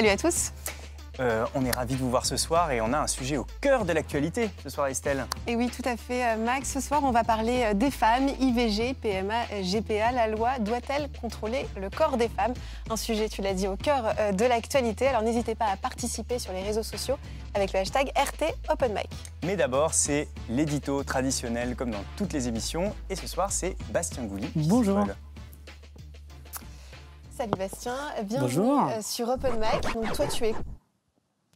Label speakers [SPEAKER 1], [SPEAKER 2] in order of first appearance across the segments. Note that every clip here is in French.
[SPEAKER 1] Salut à tous.
[SPEAKER 2] Euh, on est ravis de vous voir ce soir et on a un sujet au cœur de l'actualité ce soir, Estelle.
[SPEAKER 1] Et oui, tout à fait, euh, Max. Ce soir, on va parler euh, des femmes, IVG, PMA, GPA. La loi doit-elle contrôler le corps des femmes? Un sujet, tu l'as dit, au cœur de l'actualité. Alors n'hésitez pas à participer sur les réseaux sociaux avec le hashtag RT Open Mic.
[SPEAKER 2] Mais d'abord, c'est l'édito traditionnel comme dans toutes les émissions. Et ce soir, c'est Bastien Gouly.
[SPEAKER 3] Bonjour.
[SPEAKER 1] Salut Bastien, bienvenue sur Open Mic. Donc toi, tu es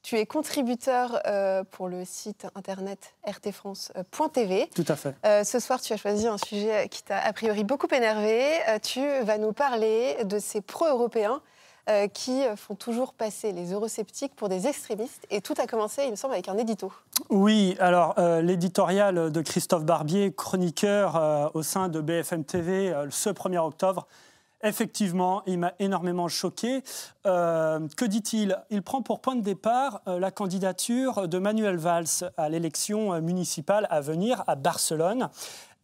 [SPEAKER 1] tu es contributeur euh, pour le site internet rtfrance.tv.
[SPEAKER 3] Tout à fait.
[SPEAKER 1] Euh, ce soir, tu as choisi un sujet qui t'a a priori beaucoup énervé. Euh, tu vas nous parler de ces pro-européens qui font toujours passer les eurosceptiques pour des extrémistes. Et tout a commencé, il me semble, avec un édito.
[SPEAKER 3] Oui, alors l'éditorial de Christophe Barbier, chroniqueur au sein de BFM TV, ce 1er octobre, Effectivement, il m'a énormément choqué. Euh, que dit-il? Il prend pour point de départ euh, la candidature de Manuel Valls à l'élection euh, municipale à venir à Barcelone.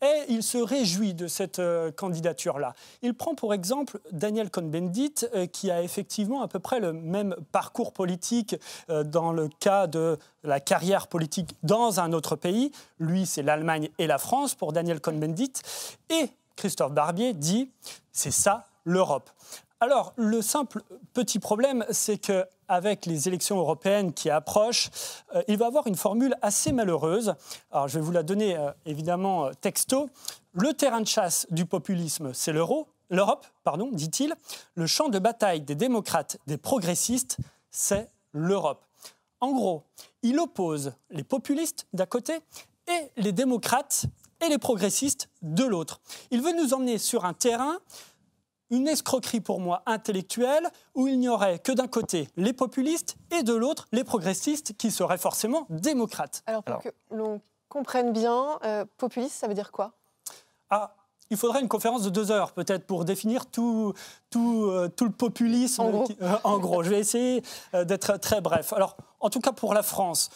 [SPEAKER 3] Et il se réjouit de cette candidature-là. Il prend pour exemple Daniel Cohn-Bendit, qui a effectivement à peu près le même parcours politique dans le cas de la carrière politique dans un autre pays. Lui, c'est l'Allemagne et la France pour Daniel Cohn-Bendit. Et Christophe Barbier dit, c'est ça l'Europe. Alors, le simple petit problème, c'est que avec les élections européennes qui approchent, euh, il va avoir une formule assez malheureuse. Alors, je vais vous la donner euh, évidemment euh, texto. Le terrain de chasse du populisme, c'est l'euro. L'Europe, pardon, dit-il. Le champ de bataille des démocrates, des progressistes, c'est l'Europe. En gros, il oppose les populistes d'un côté et les démocrates et les progressistes de l'autre. Il veut nous emmener sur un terrain une escroquerie pour moi intellectuelle où il n'y aurait que d'un côté les populistes et de l'autre les progressistes qui seraient forcément démocrates.
[SPEAKER 1] Alors pour que l'on comprenne bien, euh, populiste, ça veut dire quoi?
[SPEAKER 3] Ah, il faudrait une conférence de deux heures peut-être pour définir tout, tout, euh, tout le populisme.
[SPEAKER 1] En gros.
[SPEAKER 3] Euh, en gros. je vais essayer d'être très bref. Alors, en tout cas pour la France,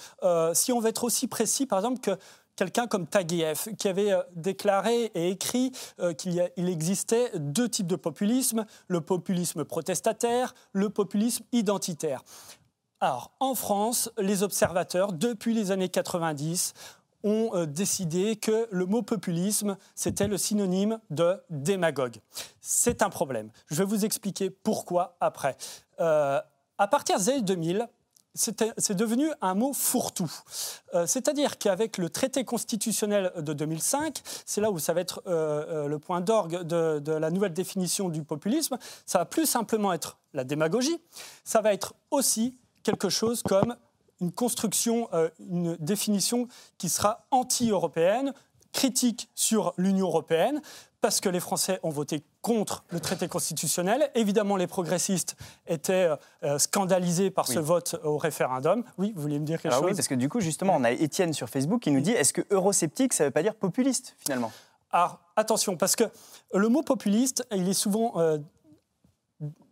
[SPEAKER 3] si on veut être aussi précis, par exemple, que quelqu'un comme Taguieff, qui avait euh, déclaré et écrit euh, qu'il existait deux types de populisme, le populisme protestataire, le populisme identitaire. Alors, en France, les observateurs, depuis les années 90, ont euh, décidé que le mot populisme, c'était le synonyme de démagogue. C'est un problème. Je vais vous expliquer pourquoi après. à partir des années 2000, c'est devenu un mot fourre-tout. Euh, c'est-à-dire qu'avec le traité constitutionnel de 2005, c'est là où ça va être euh, euh, le point d'orgue de, la nouvelle définition du populisme, ça va plus simplement être la démagogie, ça va être aussi quelque chose comme une construction, une définition qui sera anti-européenne, critique sur l'Union européenne, parce que les Français ont voté contre le traité constitutionnel. Évidemment, les progressistes étaient euh, scandalisés par ce vote au référendum. Oui, vous vouliez me dire quelque chose
[SPEAKER 2] Oui, parce que du coup, justement, on a Étienne sur Facebook qui nous dit est-ce que eurosceptique, ça ne veut pas dire populiste, finalement?
[SPEAKER 3] Alors, attention, parce que le mot populiste, il est souvent euh,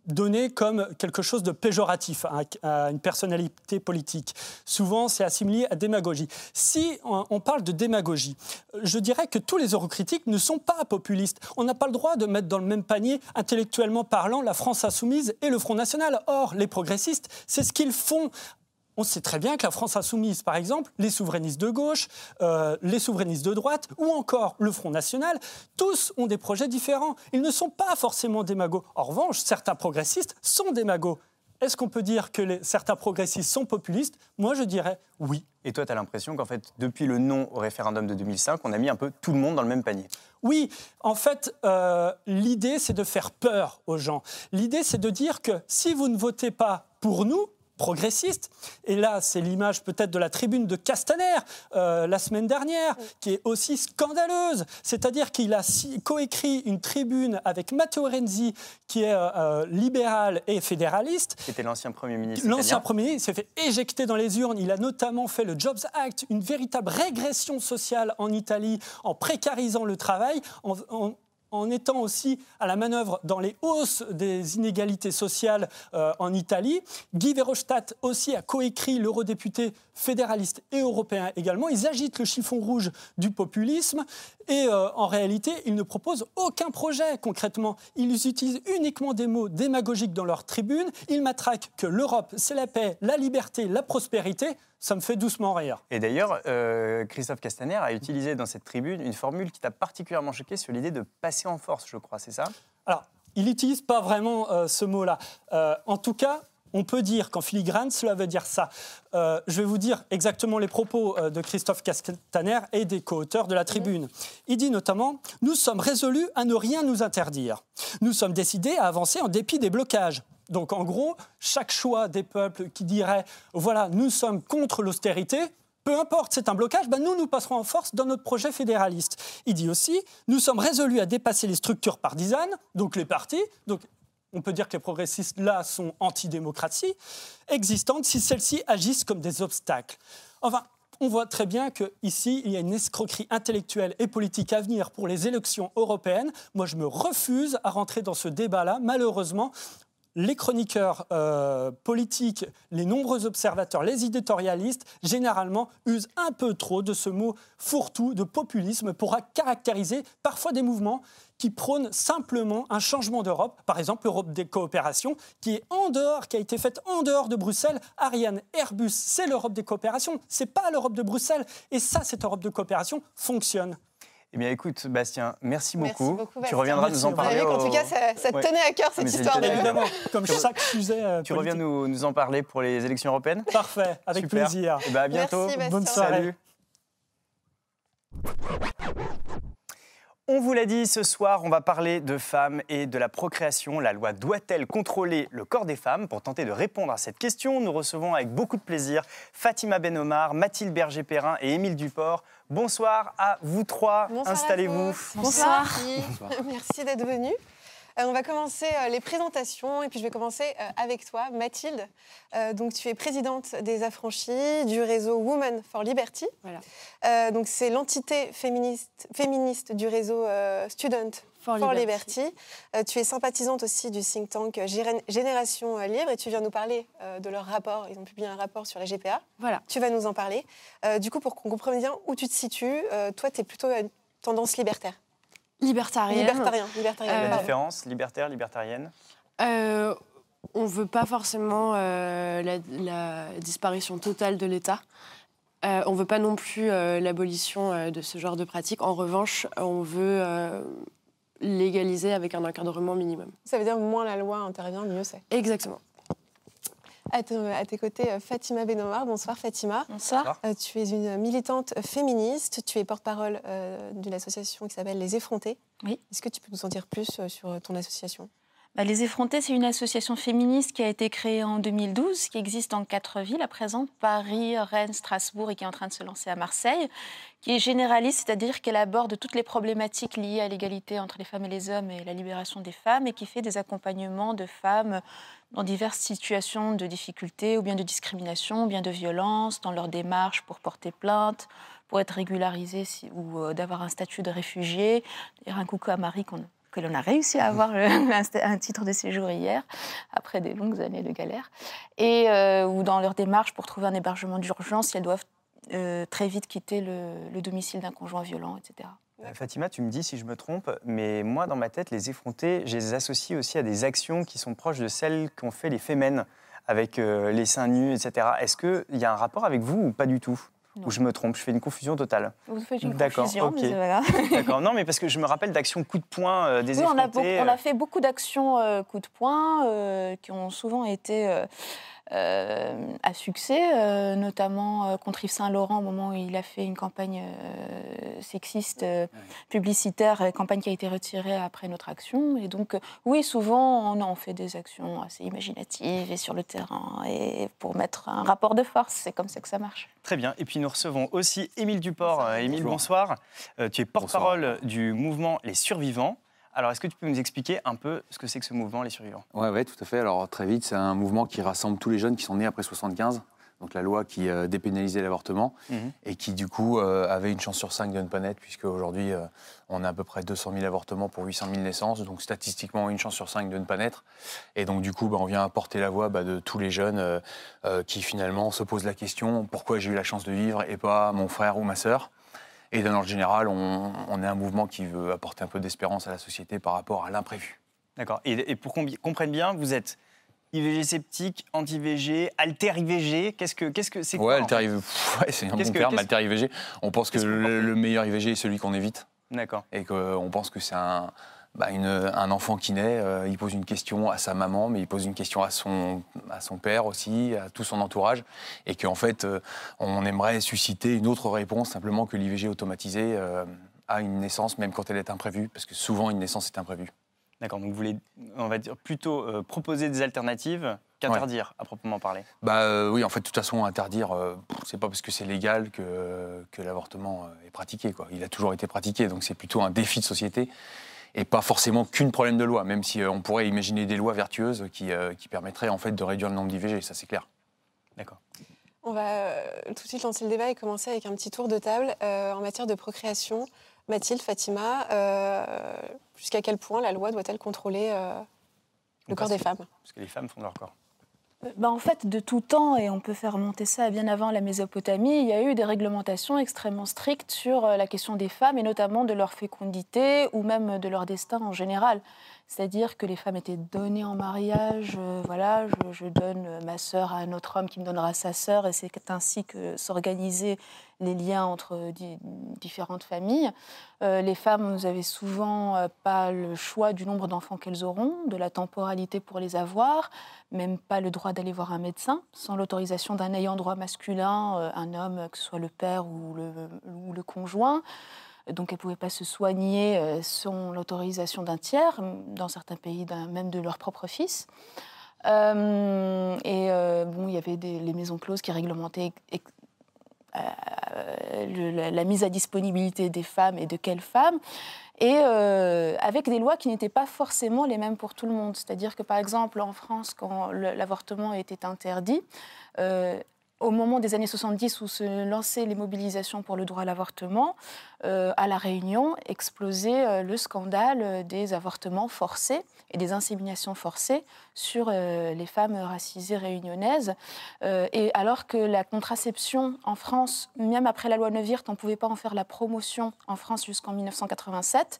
[SPEAKER 3] donné comme quelque chose de péjoratif à, une personnalité politique. Souvent, c'est assimilé à démagogie. Si on parle de démagogie, je dirais que tous les eurocritiques ne sont pas populistes. On n'a pas le droit de mettre dans le même panier, intellectuellement parlant, la France insoumise et le Front National. Or, les progressistes, c'est ce qu'ils font on sait très bien que la France insoumise, par exemple, les souverainistes de gauche, euh, les souverainistes de droite ou encore le Front National, tous ont des projets différents. Ils ne sont pas forcément démagos. En revanche, certains progressistes sont démagos. Est-ce qu'on peut dire que certains progressistes sont populistes? Moi, je dirais oui.
[SPEAKER 2] Et toi, tu as l'impression qu'en fait, depuis le non au référendum de 2005, on a mis un peu tout le monde dans le même panier?
[SPEAKER 3] Oui, en fait, euh, l'idée, c'est de faire peur aux gens. L'idée, c'est de dire que si vous ne votez pas pour nous, progressiste. Et là, c'est l'image peut-être de la tribune de Castaner euh, la semaine dernière, qui est aussi scandaleuse. C'est-à-dire qu'il a coécrit une tribune avec Matteo Renzi, qui est euh, euh, libéral et fédéraliste.
[SPEAKER 2] C'était l'ancien Premier ministre.
[SPEAKER 3] L'ancien Premier ministre s'est fait éjecter dans les urnes. Il a notamment fait le Jobs Act, une véritable régression sociale en Italie, en précarisant le travail, en en étant aussi à la manœuvre dans les hausses des inégalités sociales euh, en Italie. Guy Verhofstadt aussi a coécrit l'eurodéputé fédéraliste et européen également. Ils agitent le chiffon rouge du populisme et euh, en réalité, ils ne proposent aucun projet concrètement. Ils utilisent uniquement des mots démagogiques dans leur tribune. Ils matraquent que l'Europe, c'est la paix, la liberté, la prospérité. Ça me fait doucement rire.
[SPEAKER 2] Et d'ailleurs, euh, Christophe Castaner a utilisé dans cette tribune une formule qui t'a particulièrement choqué sur l'idée de passer en force, je crois, c'est ça?
[SPEAKER 3] Alors, il n'utilise pas vraiment euh, ce mot-là. en tout cas, on peut dire qu'en filigrane, cela veut dire ça. Euh, je vais vous dire exactement les propos euh, de Christophe Castaner et des co-auteurs de la tribune. Il dit notamment Nous sommes résolus à ne rien nous interdire. Nous sommes décidés à avancer en dépit des blocages. Donc en gros, chaque choix des peuples qui dirait Voilà, nous sommes contre l'austérité, peu importe, c'est un blocage, ben nous, nous passerons en force dans notre projet fédéraliste. Il dit aussi, nous sommes résolus à dépasser les structures partisanes, donc les partis, donc on peut dire que les progressistes là sont antidémocratie, existantes si celles-ci agissent comme des obstacles. Enfin, on voit très bien qu'ici, il y a une escroquerie intellectuelle et politique à venir pour les élections européennes. Moi, je me refuse à rentrer dans ce débat-là. Malheureusement, les chroniqueurs euh, politiques, les nombreux observateurs, les éditorialistes, généralement, usent un peu trop de ce mot fourre-tout, de populisme, pour caractériser parfois des mouvements qui prônent simplement un changement d'Europe, par exemple l'Europe des coopérations, qui est en dehors, qui a été faite en dehors de Bruxelles. Ariane, Airbus, c'est l'Europe des coopérations, c'est pas l'Europe de Bruxelles. Et ça, cette Europe de coopération fonctionne.
[SPEAKER 2] Eh bien, écoute, Bastien, merci beaucoup. tu reviendras nous en parler.
[SPEAKER 1] En tout cas, ça, tenait à cœur cette histoire.
[SPEAKER 3] Évidemment, comme chaque sujet. Euh,
[SPEAKER 2] tu reviens nous, nous, en parler pour les élections européennes
[SPEAKER 3] Parfait, avec plaisir.
[SPEAKER 2] Eh ben, à bientôt.
[SPEAKER 1] Bonne
[SPEAKER 3] soirée.
[SPEAKER 2] On vous l'a dit, ce soir, on va parler de femmes et de la procréation. La loi doit-elle contrôler le corps des femmes? Pour tenter de répondre à cette question, nous recevons avec beaucoup de plaisir Fatima Benomar, Mathilde Berger-Perrin et Émile Duport. Bonsoir à vous trois. Installez-vous.
[SPEAKER 1] Bonsoir. Bonsoir. Merci d'être venus. Euh, on va commencer euh, les présentations et puis je vais commencer euh, avec toi, Mathilde. donc tu es présidente des affranchis du réseau Women for Liberty. Voilà. donc c'est l'entité féministe, féministe du réseau Student for, Liberty. tu es sympathisante aussi du think tank Génération Libre et tu viens nous parler de leur rapport. Ils ont publié un rapport sur la GPA.
[SPEAKER 4] Voilà.
[SPEAKER 1] Tu vas nous en parler. du coup, pour qu'on comprenne bien où tu te situes, toi, tu es plutôt à une tendance libertaire.
[SPEAKER 4] Libertarien.
[SPEAKER 1] Libertarien. libertarien
[SPEAKER 2] La différence, libertaire, libertarienne
[SPEAKER 4] euh, On ne veut pas forcément euh, la, disparition totale de l'État. Euh, on ne veut pas non plus l'abolition de ce genre de pratique. En revanche, on veut légaliser avec un encadrement minimum.
[SPEAKER 1] Ça veut dire moins la loi intervient, mieux c'est.
[SPEAKER 4] Exactement.
[SPEAKER 1] À, tes côtés, euh, Fatima Benomar. Bonsoir Fatima.
[SPEAKER 4] Bonsoir.
[SPEAKER 1] Euh, tu es une militante féministe. Tu es porte-parole euh, d'une association qui s'appelle Les Effrontés.
[SPEAKER 4] Oui.
[SPEAKER 1] Est-ce que tu peux nous en dire plus sur ton association?
[SPEAKER 4] Bah, les Effrontés, c'est une association féministe qui a été créée en 2012, qui existe en quatre villes à présent, Paris, Rennes, Strasbourg et qui est en train de se lancer à Marseille, qui est généraliste, c'est-à-dire qu'elle aborde toutes les problématiques liées à l'égalité entre les femmes et les hommes et la libération des femmes, et qui fait des accompagnements de femmes dans diverses situations de difficulté ou bien de discrimination ou bien de violence, dans leur démarche pour porter plainte, pour être régularisées ou euh, d'avoir un statut de réfugié. D'ailleurs, un coucou à Marie qu'on que l'on a réussi à avoir un titre de séjour hier, après des longues années de galère, et euh, ou dans leur démarche pour trouver un hébergement d'urgence, si elles doivent euh, très vite quitter le, domicile d'un conjoint violent, etc.
[SPEAKER 2] Euh, Fatima, tu me dis si je me trompe, mais moi, dans ma tête, les effrontés, je les associe aussi à des actions qui sont proches de celles qu'ont fait les Femen avec les seins nus, etc. Est-ce qu'il y a un rapport avec vous ou pas du tout? Ou je me trompe, je fais une confusion totale.
[SPEAKER 4] Vous faites une confusion, okay.
[SPEAKER 2] D'accord, non, mais parce que je me rappelle d'actions coup de poing euh, des oui,
[SPEAKER 4] on a, on a, fait beaucoup d'actions euh, coup de poing euh, qui ont souvent été euh, à succès, euh, notamment euh, contre Yves Saint-Laurent au moment où il a fait une campagne sexiste publicitaire, campagne qui a été retirée après notre action. Et donc, oui, souvent, on, fait des actions assez imaginatives et sur le terrain et pour mettre un rapport de force. C'est comme ça que ça marche.
[SPEAKER 2] Très bien. Et puis nous recevons aussi Émile Duport. Émile, bonsoir. tu es porte-parole du mouvement Les Survivants. Alors, est-ce que tu peux nous expliquer un peu ce que c'est que ce mouvement, les survivants?
[SPEAKER 5] Oui, ouais, tout à fait. Alors, très vite, c'est un mouvement qui rassemble tous les jeunes qui sont nés après 75. donc la loi qui euh, dépénalisait l'avortement,
[SPEAKER 2] Mhm.
[SPEAKER 5] et qui du coup euh, avait une chance sur cinq de ne pas naître, puisque aujourd'hui euh, on a à peu près 200 000 avortements pour 800 000 naissances, donc statistiquement une chance sur cinq de ne pas naître. Et donc du coup, bah, on vient apporter la voix bah, de tous les jeunes qui finalement se posent la question pourquoi j'ai eu la chance de vivre et pas mon frère ou ma sœur? Et dans l'ordre général, on, on est un mouvement qui veut apporter un peu d'espérance à la société par rapport à l'imprévu.
[SPEAKER 2] D'accord. Et, et pour qu'on comprenne bien, vous êtes IVG sceptique, anti-IVG, alter-IVG. Qu'est-ce que que c'est quoi,
[SPEAKER 5] alter
[SPEAKER 2] fait
[SPEAKER 5] IVG, pff, ouais, c'est un
[SPEAKER 2] Qu'est-ce
[SPEAKER 5] bon
[SPEAKER 2] que-
[SPEAKER 5] terme,
[SPEAKER 2] qu'est-ce-
[SPEAKER 5] alter IVG. On pense que le, le meilleur IVG est celui qu'on évite.
[SPEAKER 2] D'accord.
[SPEAKER 5] et qu'on pense que c'est un, bah, une- un enfant qui naît, euh, il pose une question à sa maman, mais il pose une question à son, à son père aussi, à tout son entourage, et qu'en fait, euh, on aimerait susciter une autre réponse, simplement que l'IVG automatisé euh, a une naissance, même quand elle est imprévue, parce que souvent une naissance est imprévue.
[SPEAKER 2] D'accord. Donc vous voulez, on va dire plutôt euh, proposer des alternatives qu'interdire, à proprement parler.
[SPEAKER 5] Bah euh, oui, en fait, de toute façon, interdire, euh, c'est pas parce que c'est légal que, que l'avortement euh, est pratiqué. Quoi. Il a toujours été pratiqué, donc c'est plutôt un défi de société et pas forcément qu'une problème de loi, même si euh, on pourrait imaginer des lois vertueuses qui, euh, qui permettraient en fait de réduire le nombre d'IVG, ça c'est clair.
[SPEAKER 2] D'accord.
[SPEAKER 1] On va euh, tout de suite lancer le débat et commencer avec un petit tour de table euh, en matière de procréation. Mathilde, Fatima, euh, jusqu'à quel point la loi doit-elle contrôler euh, le corps des femmes?
[SPEAKER 2] Parce que les femmes font de leur corps.
[SPEAKER 4] Bah, en fait, de tout temps, et on peut faire remonter ça bien avant la Mésopotamie, il y a eu des réglementations extrêmement strictes sur euh, la question des femmes, et notamment de leur fécondité ou même de leur destin en général. C'est-à-dire que les femmes étaient données en mariage, euh, voilà, je, donne euh, ma sœur à un autre homme qui me donnera sa sœur, et c'est ainsi que s'organisaient les liens entre di- différentes familles. Euh, les femmes, avez souvent euh, pas le choix du nombre d'enfants qu'elles auront, de la temporalité pour les avoir, même pas le droit d'aller voir un médecin sans l'autorisation d'un ayant droit masculin, euh, un homme, que ce soit le père ou le conjoint. Donc elles ne pouvaient pas se soigner euh, sans l'autorisation d'un tiers, dans certains pays même de leur propre fils. Euh, et euh, bon, il y avait les maisons closes qui réglementaient la, la mise à disponibilité des femmes et de quelles femmes, et avec des lois qui n'étaient pas forcément les mêmes pour tout le monde. C'est-à-dire que par exemple en France, quand l'avortement était interdit, au moment des années 70 où se lançaient les mobilisations pour le droit à l'avortement, euh, à La Réunion explosait euh, le scandale euh, des avortements forcés et des inséminations forcées sur euh, les femmes racisées réunionnaises. Euh, et alors que la contraception en France, même après la loi Neuwirth, on ne pouvait pas en faire la promotion en France jusqu'en 1987,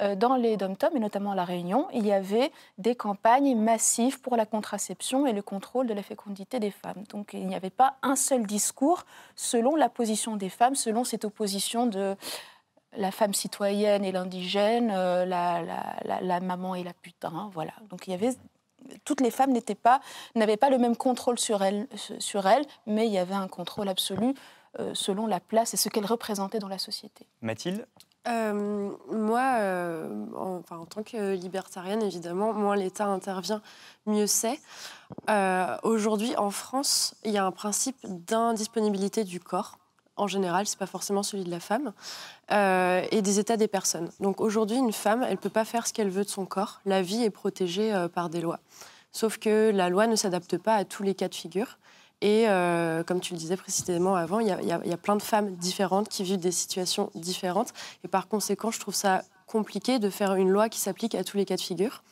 [SPEAKER 4] euh, dans les dom-toms, et notamment à La Réunion, il y avait des campagnes massives pour la contraception et le contrôle de la fécondité des femmes. Donc il n'y avait pas un seul discours selon la position des femmes, selon cette opposition de la femme citoyenne et l'indigène, la- la maman et la putain, voilà. Donc il y avait toutes les femmes n'étaient pas n'avaient pas le même contrôle sur elles, sur elles, mais il y avait un contrôle absolu euh, selon la place et ce qu'elles représentaient dans la société.
[SPEAKER 2] Mathilde
[SPEAKER 6] Euh, moi, euh, en, enfin, en tant que libertarienne, évidemment, moins l'État intervient, mieux c'est. Euh, Aujourd'hui, en France, il y a un principe d'indisponibilité du corps. En général, c'est pas forcément celui de la femme, euh, et des états des personnes. Donc aujourd'hui, une femme, elle peut pas faire ce qu'elle veut de son corps. La vie est protégée euh, par des lois. Sauf que la loi ne s'adapte pas à tous les cas de figure. Et euh, comme tu le disais précisément avant, il y, y a plein de femmes différentes qui vivent des situations différentes. Et par conséquent, je trouve ça compliqué de faire une loi qui s'applique à tous les cas de figure.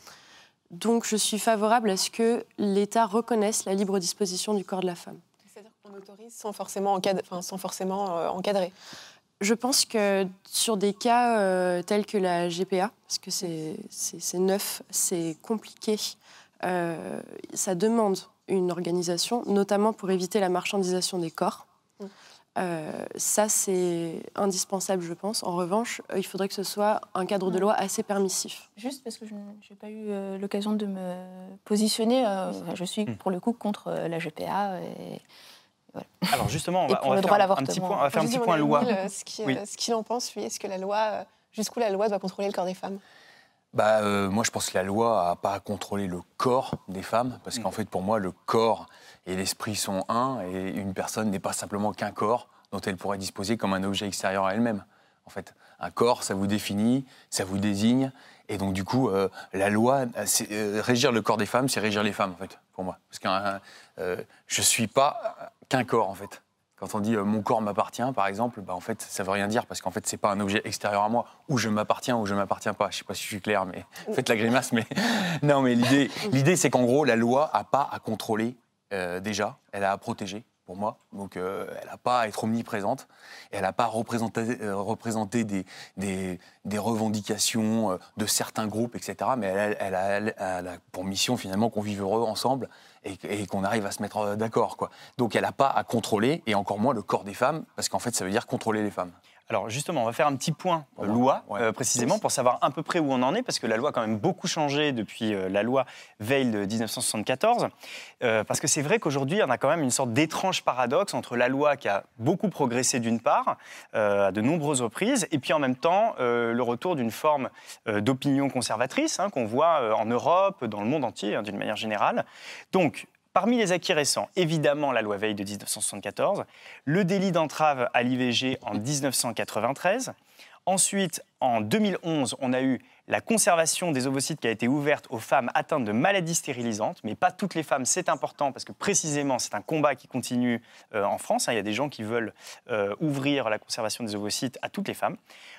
[SPEAKER 6] Donc je suis favorable à ce que l'État reconnaisse la libre disposition du corps de la femme.
[SPEAKER 1] Autorise sans forcément, encad- enfin, sans forcément euh, encadrer.
[SPEAKER 6] Je pense que sur des cas euh, tels que la GPA, parce que c'est neuf, c'est compliqué, euh, ça demande une organisation, notamment pour éviter la marchandisation des corps.
[SPEAKER 1] Mm.
[SPEAKER 6] Euh, ça, c'est indispensable, je pense. En revanche, euh, il faudrait que ce soit un cadre de loi assez permissif.
[SPEAKER 4] Juste parce que je n'ai pas eu euh, l'occasion de me positionner, euh, je suis
[SPEAKER 2] Hmm.
[SPEAKER 4] pour le coup contre euh, la GPA. Et...
[SPEAKER 2] Alors justement, on va, on va
[SPEAKER 4] le
[SPEAKER 2] faire
[SPEAKER 4] droit à
[SPEAKER 2] un- un petit point, on va faire un petit point
[SPEAKER 1] à
[SPEAKER 2] loi.
[SPEAKER 1] Euh, ce qui-
[SPEAKER 2] Oui.
[SPEAKER 1] euh, ce qu'il en pense, lui. Est-ce que la loi, euh, jusqu'où la loi doit contrôler le corps des femmes?
[SPEAKER 5] Bah, euh, moi, je pense que la loi n'a pas à contrôler le corps des femmes, parce qu'en
[SPEAKER 2] Mm.
[SPEAKER 5] fait, pour moi, le corps et l'esprit sont un, et une personne n'est pas simplement qu'un corps dont elle pourrait disposer comme un objet extérieur à elle-même. en fait. Un corps, ça vous définit, ça vous désigne. Et donc, du coup, euh, la loi, euh, régir le corps des femmes, c'est régir les femmes, en fait, pour moi. Parce que je ne suis pas qu'un corps, en fait. Quand on dit mon corps m'appartient, par exemple, bah, en fait, ça veut rien dire parce qu'en fait, c'est pas un objet extérieur à moi où je m'appartiens ou je m'appartiens pas. Je sais pas si je suis clair, mais faites la grimace. Mais non, mais l'idée, c'est qu'en gros, la loi a pas à contrôler déjà, elle a à protéger pour moi. Donc euh, elle n'a pas à être omniprésente, elle n'a pas à représenter, euh, représenter des, des, revendications euh, de certains groupes, etc. Mais elle, a, pour mission finalement qu'on vive heureux ensemble et, qu'on arrive à se mettre d'accord. Donc elle n'a pas à contrôler, et encore moins le corps des femmes, parce qu'en fait ça veut dire contrôler les femmes.
[SPEAKER 2] Alors justement, on va faire un petit point loi, euh, précisément, pour savoir à peu près où on en est, parce que la loi a quand même beaucoup changé depuis euh, la loi Veil de 1974. Euh, parce que c'est vrai qu'aujourd'hui, on a quand même une sorte d'étrange paradoxe entre la loi qui a beaucoup progressé d'une part, à de nombreuses reprises, et puis en même temps, le retour d'une forme d'opinion conservatrice hein, qu'on voit en Europe, dans le monde entier, hein, d'une manière générale. Donc, Parmi les acquis récents, évidemment la loi Veil de 1974, le délit d'entrave à l'IVG en 1993. Ensuite, en 2011, on a eu la conservation des ovocytes qui a été ouverte aux femmes atteintes de maladies stérilisantes, mais pas toutes les femmes, c'est important parce que précisément c'est un combat qui continue euh, en France. Hein. Il y a des gens qui veulent euh, ouvrir la conservation des ovocytes à toutes les femmes.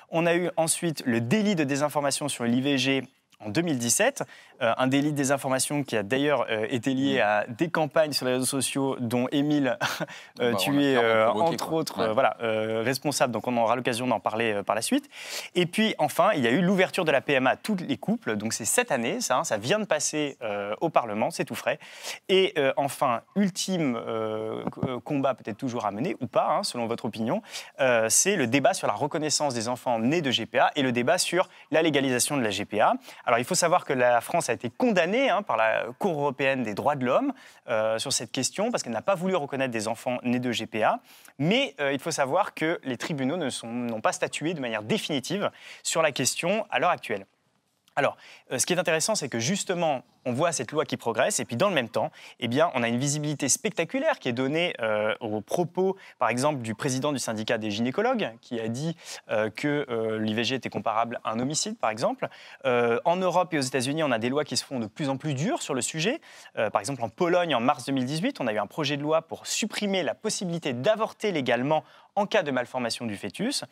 [SPEAKER 2] On a eu ensuite le délit de désinformation sur l'IVG en 2017, euh, un délit de désinformation qui a d'ailleurs euh, été lié à des campagnes sur les réseaux sociaux dont Émile, euh, bah, tu es entre autres voilà, responsable, donc on aura l'occasion d'en parler par la suite. Et puis enfin, il y a eu l'ouverture de la PMA à tous les couples, donc c'est cette année, ça, hein, ça vient de passer au Parlement, c'est tout frais. Et enfin, ultime combat peut-être toujours à mener, ou pas, hein, selon votre opinion, c'est le débat sur la reconnaissance des enfants nés de GPA et le débat sur la légalisation de la GPA. Alors il faut savoir que la France a été condamnée hein, par la Cour européenne des droits de l'homme euh, sur cette question parce qu'elle n'a pas voulu reconnaître des enfants nés de GPA. Mais euh, il faut savoir que les tribunaux n'ont pas statué de manière définitive sur la question à l'heure actuelle. Alors, euh, ce qui est intéressant, c'est que justement, on voit cette loi qui progresse, et puis dans le même temps, eh bien, on a une visibilité spectaculaire qui est donnée euh, aux propos, par exemple, du président du syndicat des gynécologues, qui a dit euh, que l'IVG était comparable à un homicide, par exemple. en Europe et aux États-Unis, on a des lois qui se font de plus en plus dures sur le sujet. par exemple, en Pologne, en mars 2018, on a eu un projet de loi pour supprimer la possibilité d'avorter légalement en cas de malformation du fœtus,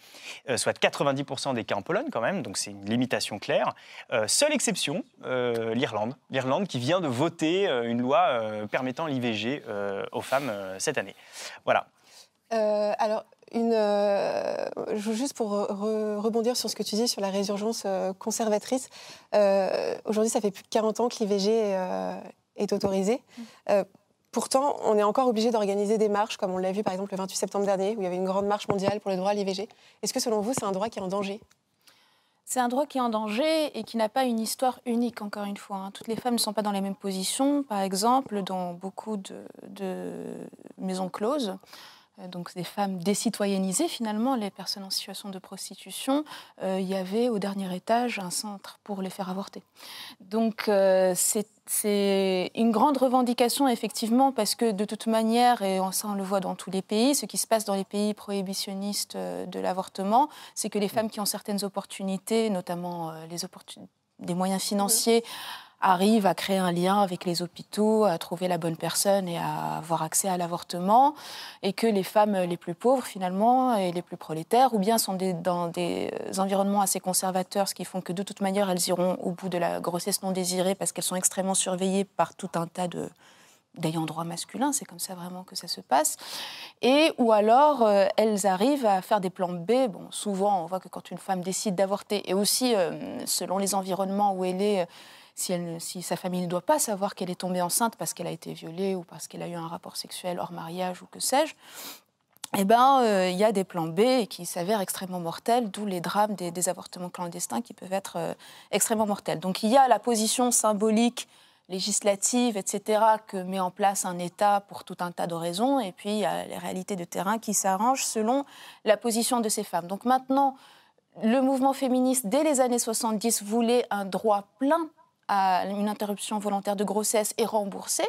[SPEAKER 2] soit 90% des cas en Pologne quand même, donc c'est une limitation claire. seule exception. L'Irlande qui vient de voter euh, une loi euh, permettant l'IVG euh, aux femmes cette année. Voilà.
[SPEAKER 1] alors, une, juste pour rebondir sur ce que tu dis sur la résurgence conservatrice, aujourd'hui, ça fait plus de 40 ans que l'IVG est autorisé. Pourtant, on est encore obligé d'organiser des marches, comme on l'a vu par exemple le 28 septembre dernier, où il y avait une grande marche mondiale pour le droit à l'IVG. Est-ce que selon vous, c'est un droit qui est en danger?
[SPEAKER 4] C'est un droit qui est en danger et qui n'a pas une histoire unique, encore une fois. Hein. Toutes les femmes ne sont pas dans la même position. Par exemple, dans beaucoup de, maisons closes, donc des femmes décitoyennisées finalement, les personnes en situation de prostitution, euh, il y avait au dernier étage un centre pour les faire avorter. Donc euh, c'est une grande revendication, effectivement, parce que de toute manière, et ça on le voit dans tous les pays, ce qui se passe dans les pays prohibitionnistes euh, de l'avortement, c'est que les femmes qui ont certaines opportunités, notamment euh, les des moyens financiers, arrivent à créer un lien avec les hôpitaux, à trouver la bonne personne et à avoir accès à l'avortement, et que les femmes les plus pauvres finalement et les plus prolétaires, ou bien sont dans des environnements assez conservateurs, ce qui font que de toute manière elles iront au bout de la grossesse non désirée parce qu'elles sont extrêmement surveillées par tout un tas de d'ayant droit masculin, c'est comme ça vraiment que ça se passe. Et ou alors euh, elles arrivent à faire des plans B. Bon, souvent on voit que quand une femme décide d'avorter, et aussi euh, selon les environnements où elle est, si, sa famille ne doit pas savoir qu'elle est tombée enceinte parce qu'elle a été violée ou parce qu'elle a eu un rapport sexuel hors mariage ou que sais-je, eh ben, euh, il y a des plans B qui s'avèrent extrêmement mortels, d'où les drames des, avortements clandestins qui peuvent être euh, extrêmement mortels. Donc il y a la position symbolique, législative, etc., que met en place un État pour tout un tas de raisons, et puis il y a les réalités de terrain qui s'arrangent selon la position de ces femmes. Donc maintenant, le mouvement féministe, dès les années 70, voulait un droit plein à une interruption volontaire de grossesse est remboursée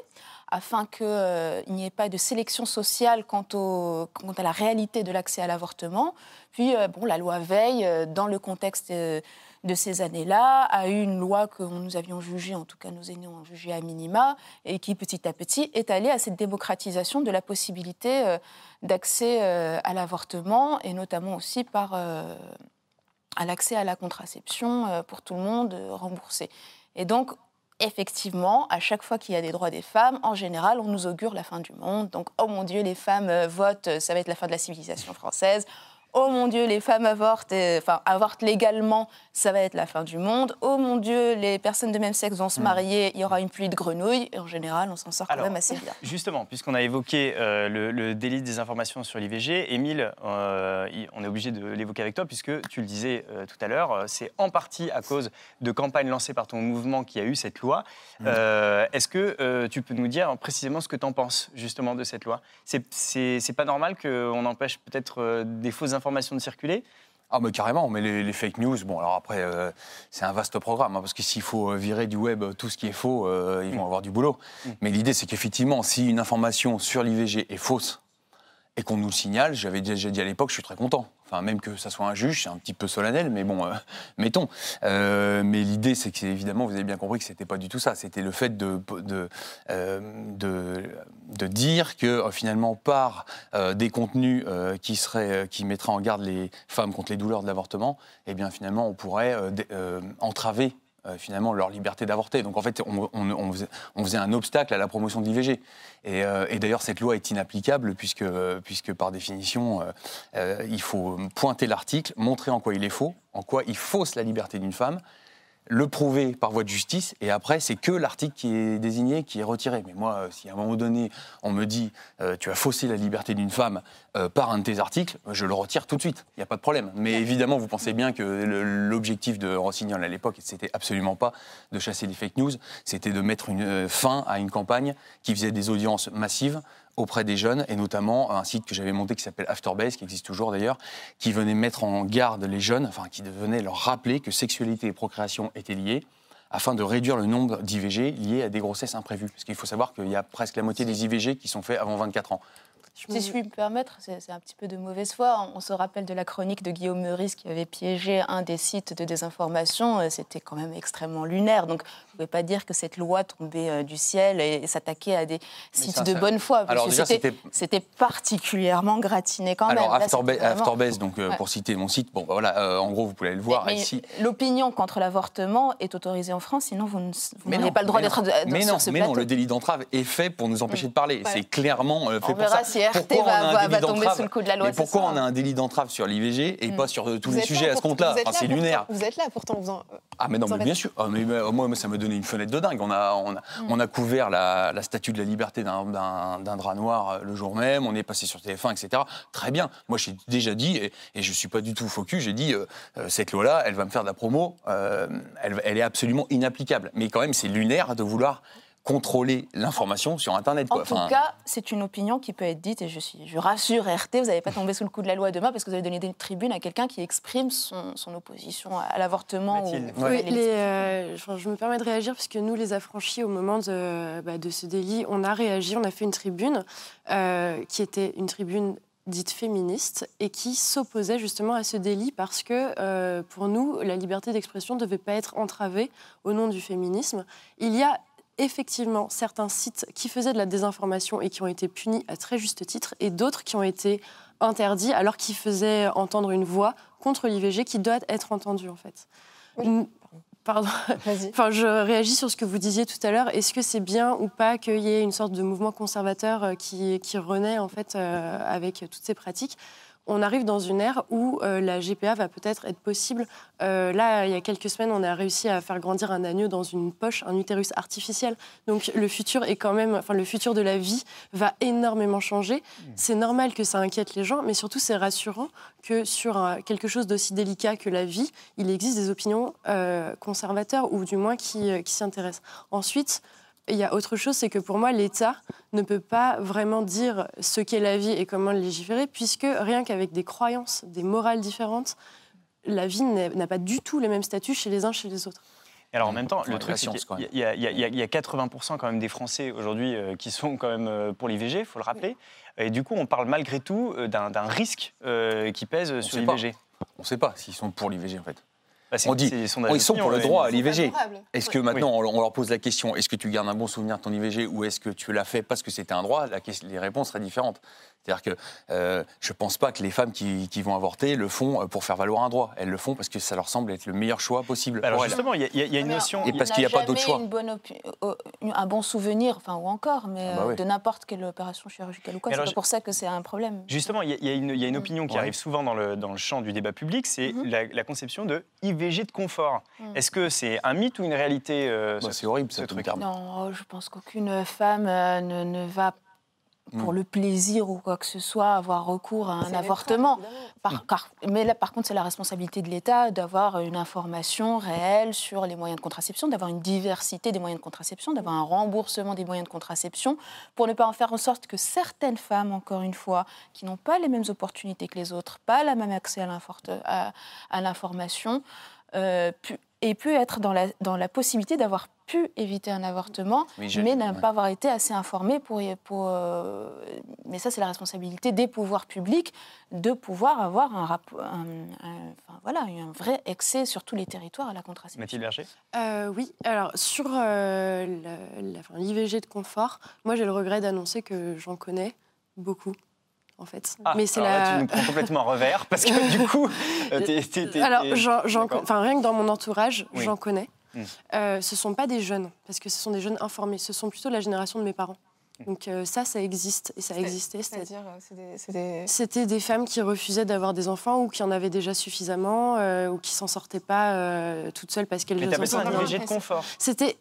[SPEAKER 4] afin qu'il euh, n'y ait pas de sélection sociale quant, à la réalité de l'accès à l'avortement. Puis, euh, bon, la loi Veille, euh, dans le contexte de ces années-là, a eu une loi que nous avions jugée, en tout cas nos aînés ont jugée à minima, et qui petit à petit est allée à cette démocratisation de la possibilité d'accès à l'avortement, et notamment aussi par à l'accès à la contraception pour tout le monde remboursé. Et donc, effectivement, à chaque fois qu'il y a des droits des femmes, en général, on nous augure la fin du monde. Donc, oh mon Dieu, les femmes euh, votent, ça va être la fin de la civilisation française oh mon Dieu, les femmes avortent, enfin avortent légalement, ça va être la fin du monde. Oh mon Dieu, les personnes de même sexe vont se hmm. marier, il y aura une pluie de grenouilles. Et en général, on s'en sort quand même assez bien.
[SPEAKER 2] Justement, puisqu'on a évoqué euh, le, délit des informations sur l'IVG, Émile, euh, on est obligé de l'évoquer avec toi, puisque tu le disais euh, tout à l'heure, c'est en partie à cause de campagnes lancées par ton mouvement qui a eu cette loi. Hmm. Est-ce que tu peux nous dire précisément ce que tu en penses justement de cette loi? C'est pas normal qu'on empêche peut-être des fausses informations de circuler
[SPEAKER 5] ah mais carrément, mais les, fake news, bon alors après euh, c'est un vaste programme, hein, parce que s'il faut euh, virer du web tout ce qui est faux, euh, ils vont mm. avoir du boulot. Mm. Mais l'idée c'est qu'effectivement, si une information sur l'IVG est fausse et qu'on nous le signale, j'avais déjà dit à l'époque, je suis très content. Enfin, même que ça soit un juge, c'est un petit peu solennel, mais bon, euh, mettons. Euh, mais l'idée, c'est que, évidemment, vous avez bien compris que c'était pas du tout ça. C'était le fait de, de, euh, de, dire que, finalement, par des contenus qui, seraient, qui mettraient en garde les femmes contre les douleurs de l'avortement, eh bien, finalement, on pourrait entraver euh, finalement leur liberté d'avorter. Donc en fait, on, faisait, un obstacle à la promotion de l'IVG. Euh, et, d'ailleurs, cette loi est inapplicable puisque, par définition, euh, il faut pointer l'article, montrer en quoi il est faux, en quoi il fausse la liberté d'une femme, le prouver par voie de justice, et après, c'est que l'article qui est désigné qui est retiré. Mais moi, euh, si à un moment donné, on me dit euh, tu as faussé la liberté d'une femme euh, par un de tes articles, je le retire tout de suite, il n'y a pas de problème. Mais évidemment, vous pensez bien que l'objectif de Rossignol à l'époque, c'était absolument pas de chasser les fake news, c'était de mettre une fin à une campagne qui faisait des audiences massives auprès des jeunes, et notamment un site que j'avais monté qui s'appelle Afterbase, qui existe toujours d'ailleurs, qui venait mettre en garde les jeunes, enfin qui venait leur rappeler que sexualité et procréation étaient liées, afin de réduire le nombre d'IVG liés à des grossesses imprévues. Parce qu'il faut savoir qu'il y a presque la moitié des IVG qui sont faits avant 24 ans.
[SPEAKER 4] Si je puis me permettre, c'est un petit peu de mauvaise foi. On se rappelle de la chronique de Guillaume Meurice qui avait piégé un des sites de désinformation. Euh, c'était quand même extrêmement lunaire. Donc, vous ne pouvez pas dire que cette loi tombait euh, du ciel et, s'attaquait à des sites de bonne foi. C'était particulièrement gratiné quand même.
[SPEAKER 5] Alors, Afterbase, donc, euh, pour citer mon site, bon, bah, voilà, en gros, vous pouvez le voir ici.
[SPEAKER 4] L'opinion contre l'avortement est autorisée en France, sinon vous n'avez pas le droit d'être
[SPEAKER 5] mais non, mais non, le délit d'entrave est fait pour nous empêcher de parler. C'est clairement fait pour ça
[SPEAKER 4] pourquoi va, va tomber sous le coup de la loi.
[SPEAKER 5] Mais pourquoi on a un délit d'entrave sur l'IVG et mm. pas sur tous les sujets à ce compte-là C'est lunaire.
[SPEAKER 1] Vous êtes là pourtant. Vous
[SPEAKER 5] Ah mais non, mais bien sûr. Ah, mais, moi, ça me donnait une fenêtre de dingue. On a, on a, mm. on a couvert la, statue de la liberté d'un drap noir euh, le jour même. On est passé sur TF1, etc. Très bien. Moi, j'ai déjà dit, et, et je suis pas du tout focus, j'ai dit, euh, euh, cette loi-là, elle va me faire de la promo. elle, elle est absolument inapplicable. Mais quand même, c'est lunaire de vouloir contrôler l'information sur Internet.
[SPEAKER 4] En tout cas, c'est une opinion qui peut être dite, et je, suis, je rassure RT, vous n'allez pas tomber sous le coup de la loi demain parce que vous avez donné une tribune à quelqu'un qui exprime son, opposition à l'avortement.
[SPEAKER 6] oui, euh, je me permets de réagir parce que nous, les affranchis, au moment de, bah, de ce délit, on a réagi, on a fait une tribune euh, qui était une tribune dite féministe et qui s'opposait justement à ce délit parce que euh, pour nous, la liberté d'expression ne devait pas être entravée au nom du féminisme. Il y a effectivement certains sites qui faisaient de la désinformation et qui ont été punis à très juste titre, et d'autres qui ont été interdits alors qu'ils faisaient entendre une voix contre l'IVG qui doit être entendue en fait. Pardon. Enfin, je réagis sur ce que vous disiez tout à l'heure. Est-ce que c'est bien ou pas qu'il y ait une sorte de mouvement conservateur euh, qui, qui renaît en fait euh, avec toutes ces pratiques? On arrive dans une ère où euh, la GPA va peut-être être possible. Euh, là, il y a quelques semaines, on a réussi à faire grandir un agneau dans une poche, un utérus artificiel. Donc le futur est quand même, enfin le futur de la vie va énormément changer. Mmh. C'est normal que ça inquiète les gens, mais surtout c'est rassurant que sur quelque chose d'aussi délicat que la vie, il existe des opinions euh, conservateurs ou du moins qui, qui s'y intéressent. Ensuite, il y a autre chose, c'est que pour moi, l'État ne peut pas vraiment dire ce qu'est la vie et comment légiférer, puisque rien qu'avec des croyances, des morales différentes, la vie n'a pas du tout le même statut chez les uns chez les autres.
[SPEAKER 2] Et alors en même temps, le truc, c'est qu'il y, a- il y a- il y a- il y a 80% quand même des Français aujourd'hui euh, qui sont quand même euh, pour l'IVG, il faut le rappeler. Et du coup, on parle malgré tout euh, d'un risque euh, qui pèse sur
[SPEAKER 5] sait pas.
[SPEAKER 2] l'IVG.
[SPEAKER 5] On ne sait pas s'ils sont pour l'IVG en fait.
[SPEAKER 2] Bah,
[SPEAKER 5] On dit, oh, ils sont pour le droit à l'IVG. Est-ce que maintenant on, on leur pose la question, est-ce que tu gardes un bon souvenir de ton IVG ou est-ce que tu l'as fait parce que c'était un droit? La Les réponses seraient différentes. C'est-à-dire que euh, je ne pense pas que les femmes qui, qui vont avorter le font euh, pour faire valoir un droit. Elles le font parce que ça leur semble être le meilleur choix possible.
[SPEAKER 2] Bah, Alors
[SPEAKER 5] pour
[SPEAKER 2] justement, il y a, y a- y a une notion.
[SPEAKER 5] Et parce qu'il y a
[SPEAKER 4] n'a
[SPEAKER 5] pas d'autre
[SPEAKER 4] jamais
[SPEAKER 5] choix.
[SPEAKER 4] une bonne opi- euh, un bon souvenir, enfin ou encore, mais
[SPEAKER 5] Ah bah
[SPEAKER 4] de n'importe quelle opération chirurgicale ou quoi.
[SPEAKER 2] Mais
[SPEAKER 4] C'est
[SPEAKER 2] alors,
[SPEAKER 4] pas pour ça que c'est un problème.
[SPEAKER 2] Justement, il y, a- y a une, a une opinion qui
[SPEAKER 5] Ouais.
[SPEAKER 2] arrive souvent dans le, dans le champ du débat public, c'est
[SPEAKER 4] Mhm.
[SPEAKER 2] la, la conception de IVG de confort.
[SPEAKER 4] Mhm.
[SPEAKER 2] Est-ce que c'est un mythe ou une réalité euh,
[SPEAKER 5] Bah,
[SPEAKER 2] ce-
[SPEAKER 5] c'est horrible
[SPEAKER 2] ce
[SPEAKER 5] ça,
[SPEAKER 2] truc.
[SPEAKER 4] Non, je pense qu'aucune femme euh, ne, ne va pour
[SPEAKER 5] Mm.
[SPEAKER 4] le plaisir ou quoi que ce soit avoir recours à un avortement. Par- car- mais là, par contre, c'est la responsabilité de l'État d'avoir une information réelle sur les moyens de contraception, d'avoir une diversité des moyens de contraception, d'avoir un remboursement des moyens de contraception, pour ne pas en faire en sorte que certaines femmes, encore une fois, qui n'ont pas les mêmes opportunités que les autres, pas le même accès à l'infor- à- à l'information, pu- aient pu être dans la, dans la possibilité d'avoir pu éviter un avortement,
[SPEAKER 5] Mais
[SPEAKER 4] n'a
[SPEAKER 5] ouais.
[SPEAKER 4] pas avoir été assez informées pour... euh, mais ça, c'est la responsabilité des pouvoirs publics de pouvoir avoir un, rapport, un, un- enfin, voilà, un vrai excès sur tous les territoires à la contraception.
[SPEAKER 2] Mathilde Berger
[SPEAKER 6] Euh, oui, alors sur euh, l'IVG de confort, moi j'ai le regret d'annoncer que j'en connais beaucoup, en fait.
[SPEAKER 2] Ah,
[SPEAKER 6] Mais c'est la.
[SPEAKER 2] tu nous prends complètement en revers parce que du coup, euh, t'es- t'es- t'es-
[SPEAKER 6] Alors,
[SPEAKER 2] t'es-
[SPEAKER 6] j'en- j'en-
[SPEAKER 2] D'accord.
[SPEAKER 6] enfin, rien que dans mon entourage,
[SPEAKER 2] Oui.
[SPEAKER 6] j'en connais.
[SPEAKER 2] Mm.
[SPEAKER 6] Euh, ce ne sont pas des jeunes, parce que ce sont des jeunes informés. Ce sont plutôt la génération de mes parents. Donc euh, ça, ça existe et ça a existé. c'est-
[SPEAKER 1] C'est-à-dire, euh, c'est des- c'est des-
[SPEAKER 6] C'était des femmes qui refusaient d'avoir des enfants ou qui en avaient déjà suffisamment euh, ou qui s'en sortaient pas euh, toutes seules parce qu'elles
[SPEAKER 2] Mais t'appelles ça un de confort
[SPEAKER 6] C'était,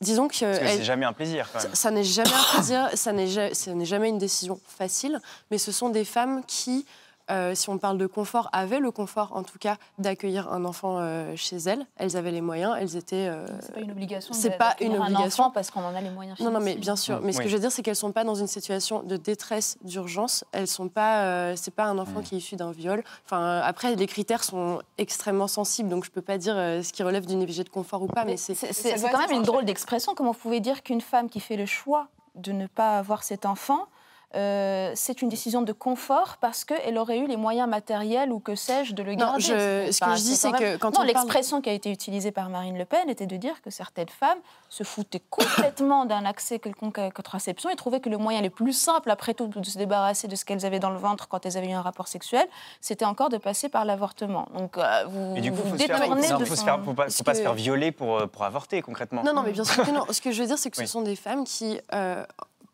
[SPEAKER 6] disons que,
[SPEAKER 2] que c'est jamais un plaisir quand
[SPEAKER 6] ça,
[SPEAKER 2] même.
[SPEAKER 6] ça n'est jamais un plaisir, ça n'est, ja- ça n'est jamais une décision facile, mais ce sont des femmes qui, euh, si on parle de confort, avaient le confort en tout cas d'accueillir un enfant euh, chez elles. Elles avaient les moyens, elles étaient. euh,
[SPEAKER 4] C'est pas une obligation.
[SPEAKER 6] c'est pas une
[SPEAKER 4] un
[SPEAKER 6] obligation.
[SPEAKER 4] enfant parce qu'on en a les moyens.
[SPEAKER 6] Non, non, mais bien sûr. Mais ce que je veux dire, c'est qu'elles sont pas dans une situation de détresse, d'urgence. Elles sont pas. euh, c'est pas un enfant qui est issu d'un viol. Enfin, après, les critères sont extrêmement sensibles, donc je peux pas dire euh, ce qui relève d'une IVG de confort ou pas. Mais,
[SPEAKER 4] Mais
[SPEAKER 6] c'est.
[SPEAKER 4] quand même une drôle d'expression. Comment vous pouvez dire qu'une femme qui fait le choix de ne pas avoir cet enfant, euh, c'est une décision de confort parce qu'elle aurait eu les moyens matériels ou que sais-je de le
[SPEAKER 6] Non,
[SPEAKER 4] garder
[SPEAKER 6] je- ce que je dis, c'est
[SPEAKER 4] même-
[SPEAKER 6] que quand
[SPEAKER 4] non,
[SPEAKER 6] on parle-
[SPEAKER 4] l'expression qui a été utilisée par Marine Le Pen était de dire que certaines femmes se foutaient complètement d'un accès quelconque à la contraception et trouvaient que le moyen le plus simple, après tout, de se débarrasser de ce qu'elles avaient dans le ventre quand elles avaient eu un rapport sexuel, c'était encore de passer par l'avortement. Donc, euh, vous,
[SPEAKER 2] Et du coup,
[SPEAKER 4] vous
[SPEAKER 2] faut se faire,
[SPEAKER 4] détournez
[SPEAKER 2] non,
[SPEAKER 4] de
[SPEAKER 2] faut
[SPEAKER 4] son-
[SPEAKER 2] faire- faut pas, faut pas se faire violer pour, euh, pour avorter concrètement.
[SPEAKER 6] Non, non, mais bien sûr que non. Ce que je veux dire, c'est que
[SPEAKER 2] Oui.
[SPEAKER 6] ce sont des femmes qui, euh,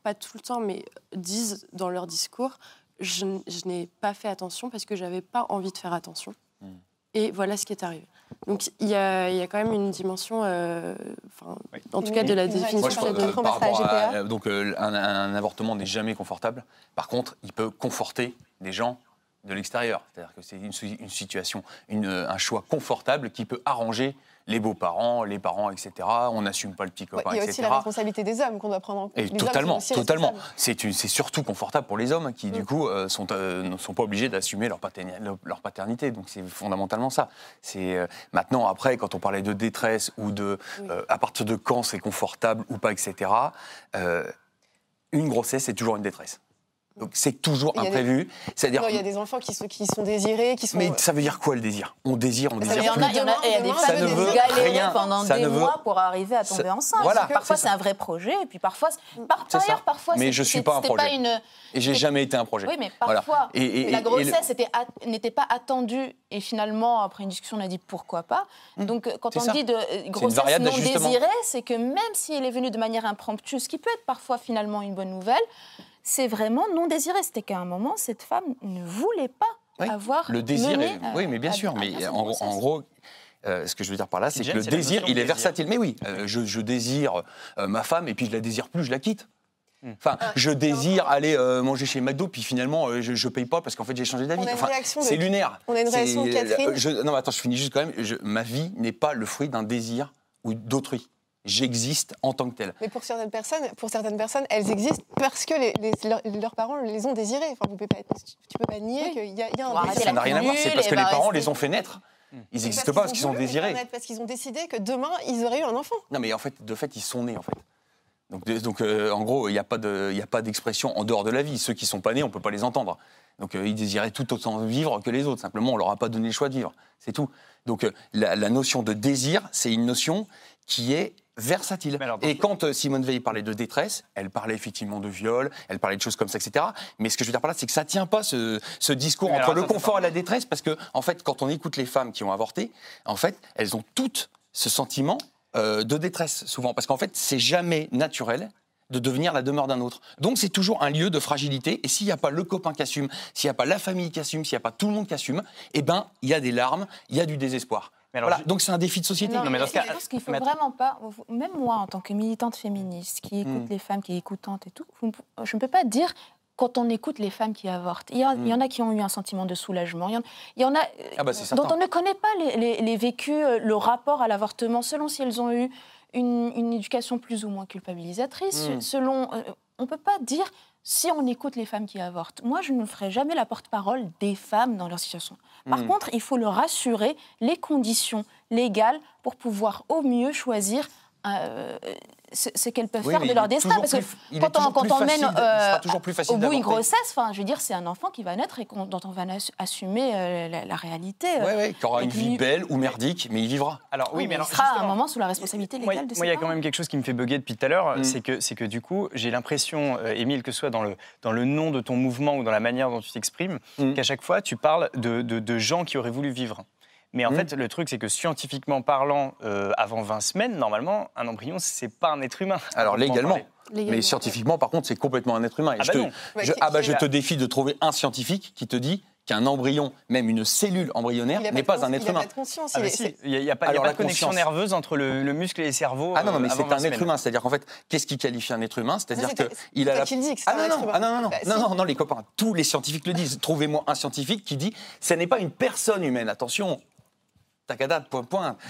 [SPEAKER 6] pas tout le temps, mais disent dans leur discours je, n'ai pas fait attention parce que j'avais pas envie de faire attention.
[SPEAKER 5] Mm.
[SPEAKER 6] Et voilà ce qui est arrivé. Donc il y a, il y a quand même une dimension, euh,
[SPEAKER 2] Oui.
[SPEAKER 6] en tout cas de la définition.
[SPEAKER 5] Moi,
[SPEAKER 1] le
[SPEAKER 5] euh, par rapport à- donc, euh, un, un avortement n'est jamais confortable. Par contre, il peut conforter des gens de l'extérieur. C'est-à-dire que c'est une, une situation, une, un choix confortable qui peut arranger les beaux-parents, les parents, etc. On n'assume pas le petit
[SPEAKER 1] Ouais,
[SPEAKER 5] copain,
[SPEAKER 1] Il y a aussi
[SPEAKER 5] etc.
[SPEAKER 1] la responsabilité des hommes qu'on doit prendre en compte.
[SPEAKER 5] Et
[SPEAKER 1] Les
[SPEAKER 5] totalement, totalement. C'est surtout confortable pour les hommes qui,
[SPEAKER 1] Mm.
[SPEAKER 5] du coup, euh, sont, euh, ne sont pas obligés d'assumer leur, paterni- leur- leur paternité. Donc c'est fondamentalement ça. C'est euh, maintenant après, quand on parlait de détresse ou de
[SPEAKER 6] Oui.
[SPEAKER 5] à partir de quand c'est confortable ou pas, etc. une grossesse, c'est toujours une détresse. Donc c'est toujours
[SPEAKER 1] des-
[SPEAKER 5] imprévu. C'est-à-dire,
[SPEAKER 1] Il y a des enfants qui, sont- qui sont désirés, qui sont.
[SPEAKER 5] mais ça veut dire quoi le désir? On désire, on
[SPEAKER 1] Ça
[SPEAKER 4] Il y
[SPEAKER 5] désire
[SPEAKER 4] en a, il y en a, et il y a des
[SPEAKER 1] Ça
[SPEAKER 5] ne veut rien.
[SPEAKER 4] pendant
[SPEAKER 5] Ça
[SPEAKER 4] des
[SPEAKER 5] ne veut-
[SPEAKER 4] mois pour arriver à
[SPEAKER 5] Ça-
[SPEAKER 4] tomber enceinte.
[SPEAKER 5] Voilà,
[SPEAKER 4] parfois
[SPEAKER 5] c'est
[SPEAKER 4] un vrai projet, et puis parfois, par,
[SPEAKER 5] C'est
[SPEAKER 4] par ailleurs, parfois
[SPEAKER 5] Mais je suis pas un projet.
[SPEAKER 4] une.
[SPEAKER 5] Et j'ai jamais été un projet.
[SPEAKER 4] Oui, mais
[SPEAKER 5] Voilà.
[SPEAKER 4] parfois
[SPEAKER 5] Et- et- et-
[SPEAKER 4] la grossesse n'était pas attendue, et finalement après une discussion on a dit pourquoi pas. Donc euh, quand on dit de euh, grossesse non désirée, c'est que même si elle est venue de manière impromptue, ce qui peut être parfois finalement une bonne nouvelle, c'est vraiment non désiré. C'était qu'à un moment cette femme ne voulait pas
[SPEAKER 5] Oui,
[SPEAKER 4] avoir
[SPEAKER 5] Le désir,
[SPEAKER 4] mené,
[SPEAKER 5] est-
[SPEAKER 4] euh,
[SPEAKER 5] oui, mais bien
[SPEAKER 4] à-
[SPEAKER 5] sûr.
[SPEAKER 4] à
[SPEAKER 5] Mais en, gros, euh, ce que je veux dire par là, c'est que le désir, il est
[SPEAKER 2] désir.
[SPEAKER 5] versatile. Mais oui, euh, je, je désire euh, ma femme et puis je la désire plus, je la quitte.
[SPEAKER 2] Hmm.
[SPEAKER 5] Enfin,
[SPEAKER 1] Ah,
[SPEAKER 5] je désire aller euh, manger chez McDo, puis finalement, euh, je, je paye pas parce qu'en fait, j'ai changé d'avis.
[SPEAKER 1] On a une
[SPEAKER 5] Enfin,
[SPEAKER 1] de-
[SPEAKER 5] c'est lunaire.
[SPEAKER 1] on a une réaction de Catherine.
[SPEAKER 5] euh, je- non, mais attends, je finis juste quand même. Je- ma vie n'est pas le fruit d'un désir ou d'autrui. J'existe en tant que tel.
[SPEAKER 1] Mais pour certaines personnes, pour certaines personnes, elles existent parce que les- les- leurs, leurs parents les ont désirées. Enfin, vous pouvez pas, tu peux pas nier
[SPEAKER 4] Oui.
[SPEAKER 1] qu'il y, a- il y a un désir.
[SPEAKER 5] Ça n'a rien à voir, c'est parce que
[SPEAKER 4] elle
[SPEAKER 5] les
[SPEAKER 4] va
[SPEAKER 5] parents les ont fait naître. Ils n'existent pas parce qu'ils
[SPEAKER 1] les
[SPEAKER 5] désirés.
[SPEAKER 1] faire naître, Parce qu'ils ont décidé que demain, ils auraient eu un enfant.
[SPEAKER 5] Non, mais en fait, de fait, ils sont nés, en fait. Donc, de- donc euh, en gros, il n'y a pas de- il y a pas d'expression en dehors de la vie. Ceux qui sont pas nés, on peut pas les entendre. Donc, euh, ils désiraient tout autant vivre que les autres. Simplement, on leur a pas donné le choix de vivre. C'est tout. Donc, euh, la, la notion de désir, c'est une notion qui est versatile.
[SPEAKER 2] Alors,
[SPEAKER 5] Et quand euh, Simone Veil parlait de détresse, elle parlait effectivement de viol, elle parlait de choses comme ça, etc. Mais ce que je veux dire par là, c'est que ça tient pas ce, ce discours entre
[SPEAKER 2] alors,
[SPEAKER 5] le confort et la détresse, parce que en fait, quand on écoute les femmes qui ont avorté, en fait, elles ont toutes ce sentiment euh, de détresse souvent, parce qu'en fait, c'est jamais naturel de devenir la demeure d'un autre. Donc c'est toujours un lieu de fragilité, et s'il n'y a pas le copain qui assume, s'il n'y a pas la famille qui assume, s'il n'y a pas tout le monde qui assume, eh ben, il y a des larmes, il y a du désespoir.
[SPEAKER 2] Mais alors,
[SPEAKER 5] Voilà.
[SPEAKER 2] je-
[SPEAKER 5] Donc c'est un défi de société.
[SPEAKER 2] Non, mais dans ce cas-
[SPEAKER 4] je pense qu'il faut
[SPEAKER 2] mais att-
[SPEAKER 4] vraiment pas, même moi en tant que militante féministe qui écoute
[SPEAKER 5] Mm.
[SPEAKER 4] les femmes, qui est écoutante et tout, je ne peux pas dire quand on écoute les femmes qui avortent. Il y, a- il y en a qui ont eu un sentiment de soulagement, il y en, il y en a euh,
[SPEAKER 5] Ah bah,
[SPEAKER 4] dont on ne connaît pas les, les- les vécus, euh, le rapport à l'avortement, selon si elles ont eu une, une éducation plus ou moins culpabilisatrice,
[SPEAKER 5] Mm.
[SPEAKER 4] selon... euh, on ne peut pas dire si on écoute les femmes qui avortent. Moi, je ne ferai jamais la porte-parole des femmes dans leur situation. Par
[SPEAKER 5] Mm.
[SPEAKER 4] contre, il faut leur assurer les conditions légales pour pouvoir au mieux choisir euh, ce, ce qu'elles peuvent
[SPEAKER 5] Oui,
[SPEAKER 4] faire de leur
[SPEAKER 5] est
[SPEAKER 4] destin. Parce que
[SPEAKER 5] plus-
[SPEAKER 4] quand on, quand mène
[SPEAKER 5] de-
[SPEAKER 4] euh, au bout une grossesse, enfin, je veux dire, c'est un enfant qui va naître et dont on va ass- assumer euh, la, la réalité.
[SPEAKER 5] Ouais, ouais, qui aura une vie belle ou merdique, mais il vivra.
[SPEAKER 2] Alors oui, mais alors
[SPEAKER 4] il sera à un moment sous la responsabilité
[SPEAKER 2] Moi,
[SPEAKER 4] légale de ses
[SPEAKER 2] moi, il y a quand même quelque chose qui me fait bugger depuis tout à l'heure,
[SPEAKER 5] Mm.
[SPEAKER 2] c'est que, c'est que du coup, j'ai l'impression, euh, Émile, que ce soit dans le, dans le nom de ton mouvement ou dans la manière dont tu t'exprimes,
[SPEAKER 5] Mm.
[SPEAKER 2] qu'à chaque fois, tu parles de, de- de gens qui auraient voulu vivre. Mais en
[SPEAKER 5] Mm.
[SPEAKER 2] fait, le truc, c'est que scientifiquement parlant, euh, avant 20 semaines, normalement, un embryon, c'est pas un être humain.
[SPEAKER 5] Alors légalement. Mais scientifiquement, par contre, c'est complètement un être humain. Et
[SPEAKER 2] Ah
[SPEAKER 5] je,
[SPEAKER 2] bah
[SPEAKER 5] te,
[SPEAKER 2] non.
[SPEAKER 1] Ouais,
[SPEAKER 5] je- ah bah, je te défie de trouver un scientifique qui te dit qu'un embryon, même une cellule embryonnaire, n'est pas un être
[SPEAKER 1] Il
[SPEAKER 5] humain.
[SPEAKER 1] a pas de conscience.
[SPEAKER 2] Ah
[SPEAKER 1] il
[SPEAKER 2] bah si, n'y a, a pas, il y a
[SPEAKER 5] Alors,
[SPEAKER 2] pas
[SPEAKER 5] la
[SPEAKER 2] de connexion
[SPEAKER 5] conscience.
[SPEAKER 2] nerveuse entre le, le muscle et les cerveaux.
[SPEAKER 5] Ah non, non,
[SPEAKER 2] euh,
[SPEAKER 5] mais c'est
[SPEAKER 2] avant 20
[SPEAKER 5] un être humain. C'est-à-dire qu'en fait, qu'est-ce qui qualifie un être humain? C'est-à-dire
[SPEAKER 1] c'est-
[SPEAKER 5] que
[SPEAKER 1] c'est
[SPEAKER 5] il a la.
[SPEAKER 1] qui le dis que c'est
[SPEAKER 5] Ah
[SPEAKER 1] un
[SPEAKER 5] non,
[SPEAKER 1] être
[SPEAKER 5] non,
[SPEAKER 1] humain.
[SPEAKER 5] ah non, non, non,
[SPEAKER 1] Bah,
[SPEAKER 5] non,
[SPEAKER 1] si.
[SPEAKER 5] non, non, les copains, tous les scientifiques le disent. Trouvez-moi un scientifique qui dit ce n'est pas une personne humaine. Attention,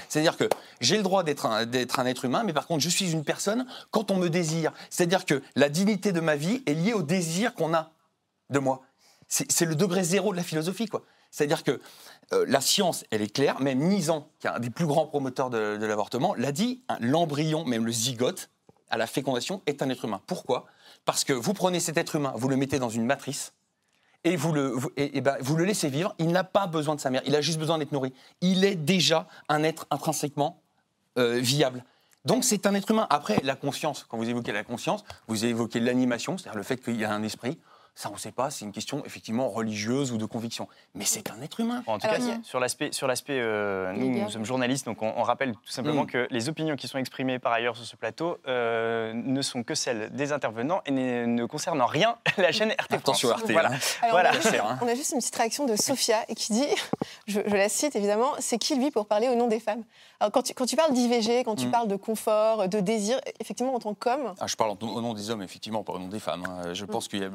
[SPEAKER 5] C'est-à-dire que j'ai le droit d'être un, être humain, mais par contre, je suis une personne quand on me désire. C'est-à-dire que la dignité de ma vie est liée au désir qu'on a de moi. C'est le degré zéro de la philosophie, quoi. C'est-à-dire que euh, la science, elle est claire. Même Nizan, qui est un des plus grands promoteurs de, de l'avortement, l'a dit. hein, L'embryon, même le zygote, à la fécondation, est un être humain. Pourquoi? Parce que vous prenez cet être humain, vous le mettez dans une matrice, et ben, vous le laissez vivre. Il n'a pas besoin de sa mère. Il a juste besoin d'être nourri. Il est déjà un être intrinsèquement euh, viable. Donc c'est un être humain. Après, la conscience, quand vous évoquez la conscience, vous évoquez l'animation, c'est-à-dire le fait qu'il y a un esprit. Ça, on ne sait pas, c'est une question effectivement religieuse ou de conviction. Mais c'est un être humain.
[SPEAKER 2] En tout
[SPEAKER 1] Alors,
[SPEAKER 2] cas, sur l'aspect, sur l'aspect, euh, nous, sommes journalistes, donc on, on rappelle tout simplement
[SPEAKER 5] Mm.
[SPEAKER 2] que les opinions qui sont exprimées par ailleurs sur ce plateau euh, ne sont que celles des intervenants et ne, ne concernent en rien la chaîne RT France.
[SPEAKER 5] Attention RT.
[SPEAKER 2] Voilà.
[SPEAKER 5] hein.
[SPEAKER 1] Alors,
[SPEAKER 2] Voilà.
[SPEAKER 1] on, a juste,
[SPEAKER 5] C'est, hein.
[SPEAKER 1] on a juste une petite réaction de Sophia et qui dit, je, je la cite évidemment, c'est qui lui pour parler au nom des femmes? Alors quand tu, quand tu parles d'IVG, quand tu
[SPEAKER 5] Mm.
[SPEAKER 1] parles de confort, de désir, effectivement en tant qu'homme,
[SPEAKER 5] Ah, je parle au nom des hommes, effectivement, pas au nom des femmes. hein. Je pense qu'il y a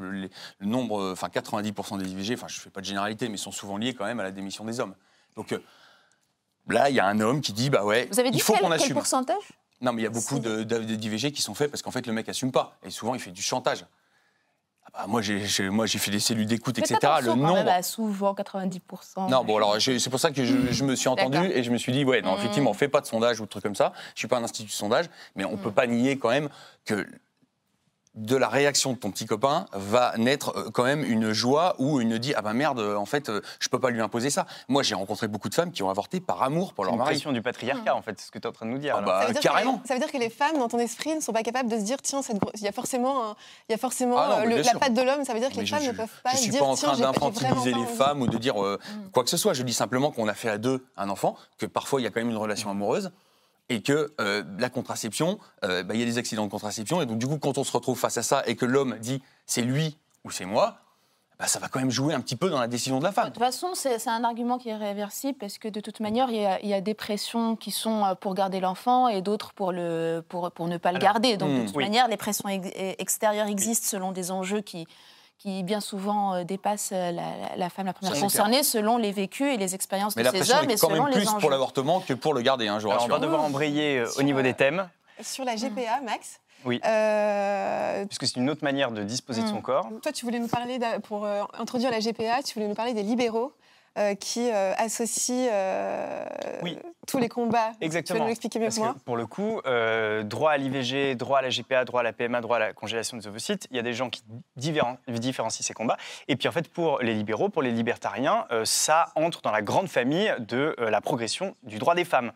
[SPEAKER 5] le nombre, euh, enfin 90% des IVG, enfin je ne fais pas de généralité, mais sont souvent liés quand même à la démission des hommes. Donc euh, là, il y a un homme qui dit, bah ouais,
[SPEAKER 4] Vous avez dit
[SPEAKER 5] il faut
[SPEAKER 4] quel,
[SPEAKER 5] qu'on
[SPEAKER 4] quel
[SPEAKER 5] assume.
[SPEAKER 4] pourcentage?
[SPEAKER 5] Non, mais il y a beaucoup d'IVG qui sont faits parce qu'en fait, le mec assume pas. Et souvent, il fait du chantage. Ah bah, moi, j'ai j'ai- moi, j'ai fait des cellules d'écoute, etc. Le
[SPEAKER 4] même
[SPEAKER 5] nombre.
[SPEAKER 4] à souvent 90%.
[SPEAKER 5] Non, bon, alors c'est pour ça que je, je me suis entendu et je me suis dit, ouais, non, effectivement, fais pas de sondage ou de trucs comme ça. Je suis pas un institut de sondage, mais on peut pas nier quand même que de la réaction de ton petit copain va naître euh, quand même une joie ou une dit ah ben merde euh, en fait euh, je peux pas lui imposer ça. Moi j'ai rencontré beaucoup de femmes qui ont avorté par amour pour leur
[SPEAKER 2] une
[SPEAKER 5] mari.
[SPEAKER 2] pression du patriarcat, en fait, c'est ce que tu es en train de nous dire.
[SPEAKER 5] Ah bah,
[SPEAKER 1] ça, veut dire
[SPEAKER 5] carrément.
[SPEAKER 1] Que les, ça veut dire que les femmes dans ton esprit ne sont pas capables de se dire, tiens, cette il y a forcément, il y a forcément
[SPEAKER 5] Ah non,
[SPEAKER 1] le- la patte de l'homme, ça veut dire que
[SPEAKER 5] Mais
[SPEAKER 1] les
[SPEAKER 5] je,
[SPEAKER 1] femmes
[SPEAKER 5] je-
[SPEAKER 1] ne peuvent pas
[SPEAKER 5] je suis
[SPEAKER 1] dire,
[SPEAKER 5] pas en train d'infantiliser les femmes ou de dire euh, quoi que ce soit. Je dis simplement qu'on a fait à deux un enfant, que parfois il y a quand même une relation amoureuse et que euh, la contraception, euh, bah, il y a des accidents de contraception et donc du coup quand on se retrouve face à ça et que l'homme dit c'est lui ou c'est moi, bah, ça va quand même jouer un petit peu dans la décision de la
[SPEAKER 4] De
[SPEAKER 5] femme.
[SPEAKER 4] toute façon, c'est c'est un argument qui est réversible parce que de toute manière, il y a, il y a des pressions qui sont euh, pour garder l'enfant et d'autres pour, le, pour, pour ne pas le
[SPEAKER 2] Alors,
[SPEAKER 4] garder. Donc,
[SPEAKER 5] hmm,
[SPEAKER 4] de toute
[SPEAKER 2] oui.
[SPEAKER 4] manière, les pressions ex- extérieures existent selon des enjeux qui, qui bien souvent euh, dépassent euh, la, femme la première concernée selon les vécus et les expériences
[SPEAKER 5] Mais
[SPEAKER 4] de ces hommes et
[SPEAKER 5] est quand
[SPEAKER 4] selon
[SPEAKER 5] même
[SPEAKER 4] les
[SPEAKER 5] plus
[SPEAKER 4] enjeux.
[SPEAKER 5] pour l'avortement que pour le garder, hein, je vous
[SPEAKER 2] Alors, on va devoir embrayer euh, au
[SPEAKER 1] Sur,
[SPEAKER 2] niveau des thèmes,
[SPEAKER 1] Sur la GPA, Max,
[SPEAKER 2] Oui.
[SPEAKER 1] euh,
[SPEAKER 2] puisque c'est une autre manière de disposer de son
[SPEAKER 4] Mm.
[SPEAKER 2] corps.
[SPEAKER 1] toi tu voulais nous parler, pour euh, introduire la GPA, tu voulais nous parler des libéraux. Euh, qui euh, associe euh,
[SPEAKER 2] Oui.
[SPEAKER 1] tous les combats. Tu
[SPEAKER 2] Exactement.
[SPEAKER 1] nous l'expliquer mieux
[SPEAKER 2] Parce
[SPEAKER 1] que moi
[SPEAKER 2] que pour le coup, droit à l'IVG, droit à la GPA, droit à la PMA, droit à la congélation des ovocytes, il y a des gens qui différen- différencient ces combats. Et puis en fait, pour les libéraux, pour les libertariens, ça entre dans la grande famille de la progression du droit des femmes.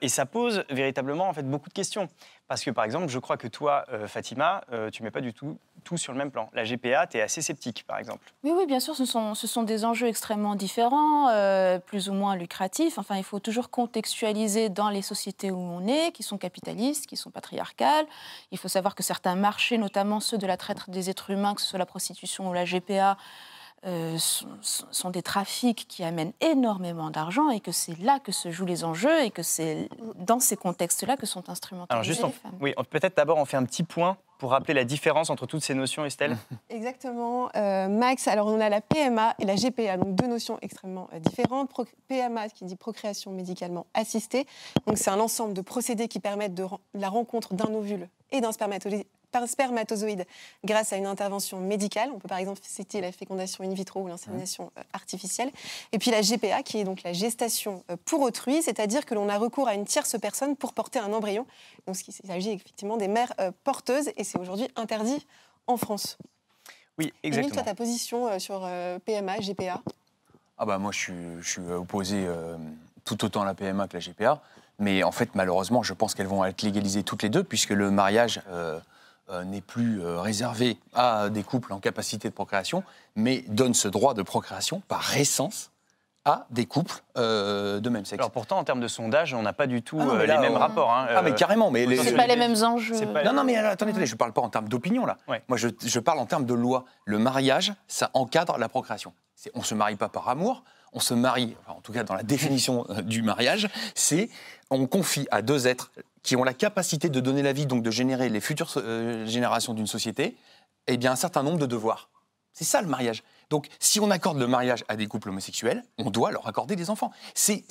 [SPEAKER 2] Et ça pose véritablement en fait beaucoup de questions. Parce que par exemple, je crois que toi, euh, Fatima, euh, tu mets pas du tout tout sur le même plan. La GPA, tu es assez sceptique, par exemple.
[SPEAKER 4] Oui, oui, bien sûr, ce sont, ce sont des enjeux extrêmement différents, euh, plus ou moins lucratifs. Enfin, il faut toujours contextualiser dans les sociétés où on est, qui sont capitalistes, qui sont patriarcales. Il faut savoir que certains marchés, notamment ceux de la traite des êtres humains, que ce soit la prostitution ou la GPA, euh, sont, des trafics qui amènent énormément d'argent et que c'est là que se jouent les enjeux et que c'est dans ces contextes-là que sont
[SPEAKER 2] Alors
[SPEAKER 4] instrumentalisées
[SPEAKER 2] juste,
[SPEAKER 4] les femmes.
[SPEAKER 2] oui, peut-être d'abord on fait un petit point pour rappeler la différence entre toutes ces notions, Estelle?
[SPEAKER 1] Exactement, euh, Max. Alors, on a la PMA et la GPA, donc deux notions extrêmement euh, différentes. Pro- PMA, qui dit procréation médicalement assistée. Donc, c'est un ensemble de procédés qui permettent de la rencontre d'un ovule et d'un spermatozoïde par spermatozoïde grâce à une intervention médicale. On peut par exemple citer la fécondation in vitro ou l'insémination euh, artificielle. Et puis la GPA, qui est donc la gestation euh, pour autrui, c'est-à-dire que l'on a recours à une tierce personne pour porter un embryon. Donc il s'agit effectivement des mères euh, porteuses et c'est aujourd'hui interdit en France.
[SPEAKER 2] Oui,
[SPEAKER 1] Émile,
[SPEAKER 2] exactement.
[SPEAKER 1] toi, ta position sur PMA, GPA
[SPEAKER 5] Ah bah moi je suis, je suis opposé euh, tout autant à la PMA que la GPA, mais en fait malheureusement je pense qu'elles vont être légalisées toutes les deux puisque le mariage euh, n'est plus euh, réservé à des couples en capacité de procréation, mais donne ce droit de procréation par essence à des couples euh, de même sexe.
[SPEAKER 2] Alors pourtant, en termes de sondage, on n'a pas du tout
[SPEAKER 5] Ah non, mais
[SPEAKER 2] euh,
[SPEAKER 5] là,
[SPEAKER 2] les mêmes
[SPEAKER 5] on-
[SPEAKER 2] rapports. hein.
[SPEAKER 5] ah mais
[SPEAKER 2] Euh,
[SPEAKER 5] carrément, mais les-
[SPEAKER 2] c'est
[SPEAKER 4] pas les mêmes enjeux.
[SPEAKER 2] pas-
[SPEAKER 5] non, non, mais attendez, attendez, je ne parle pas en termes d'opinion, là.
[SPEAKER 2] Ouais.
[SPEAKER 5] Moi, je, je parle en termes de loi. Le mariage, ça encadre la procréation. On ne se marie pas par amour, on se marie, en tout cas dans la définition euh, du mariage, c'est on confie à deux êtres qui ont la capacité de donner la vie, donc de générer les futures euh, générations d'une société, eh bien, un certain nombre de devoirs. C'est ça le mariage. Donc, si on accorde le mariage à des couples homosexuels, on doit leur accorder des enfants. C'est-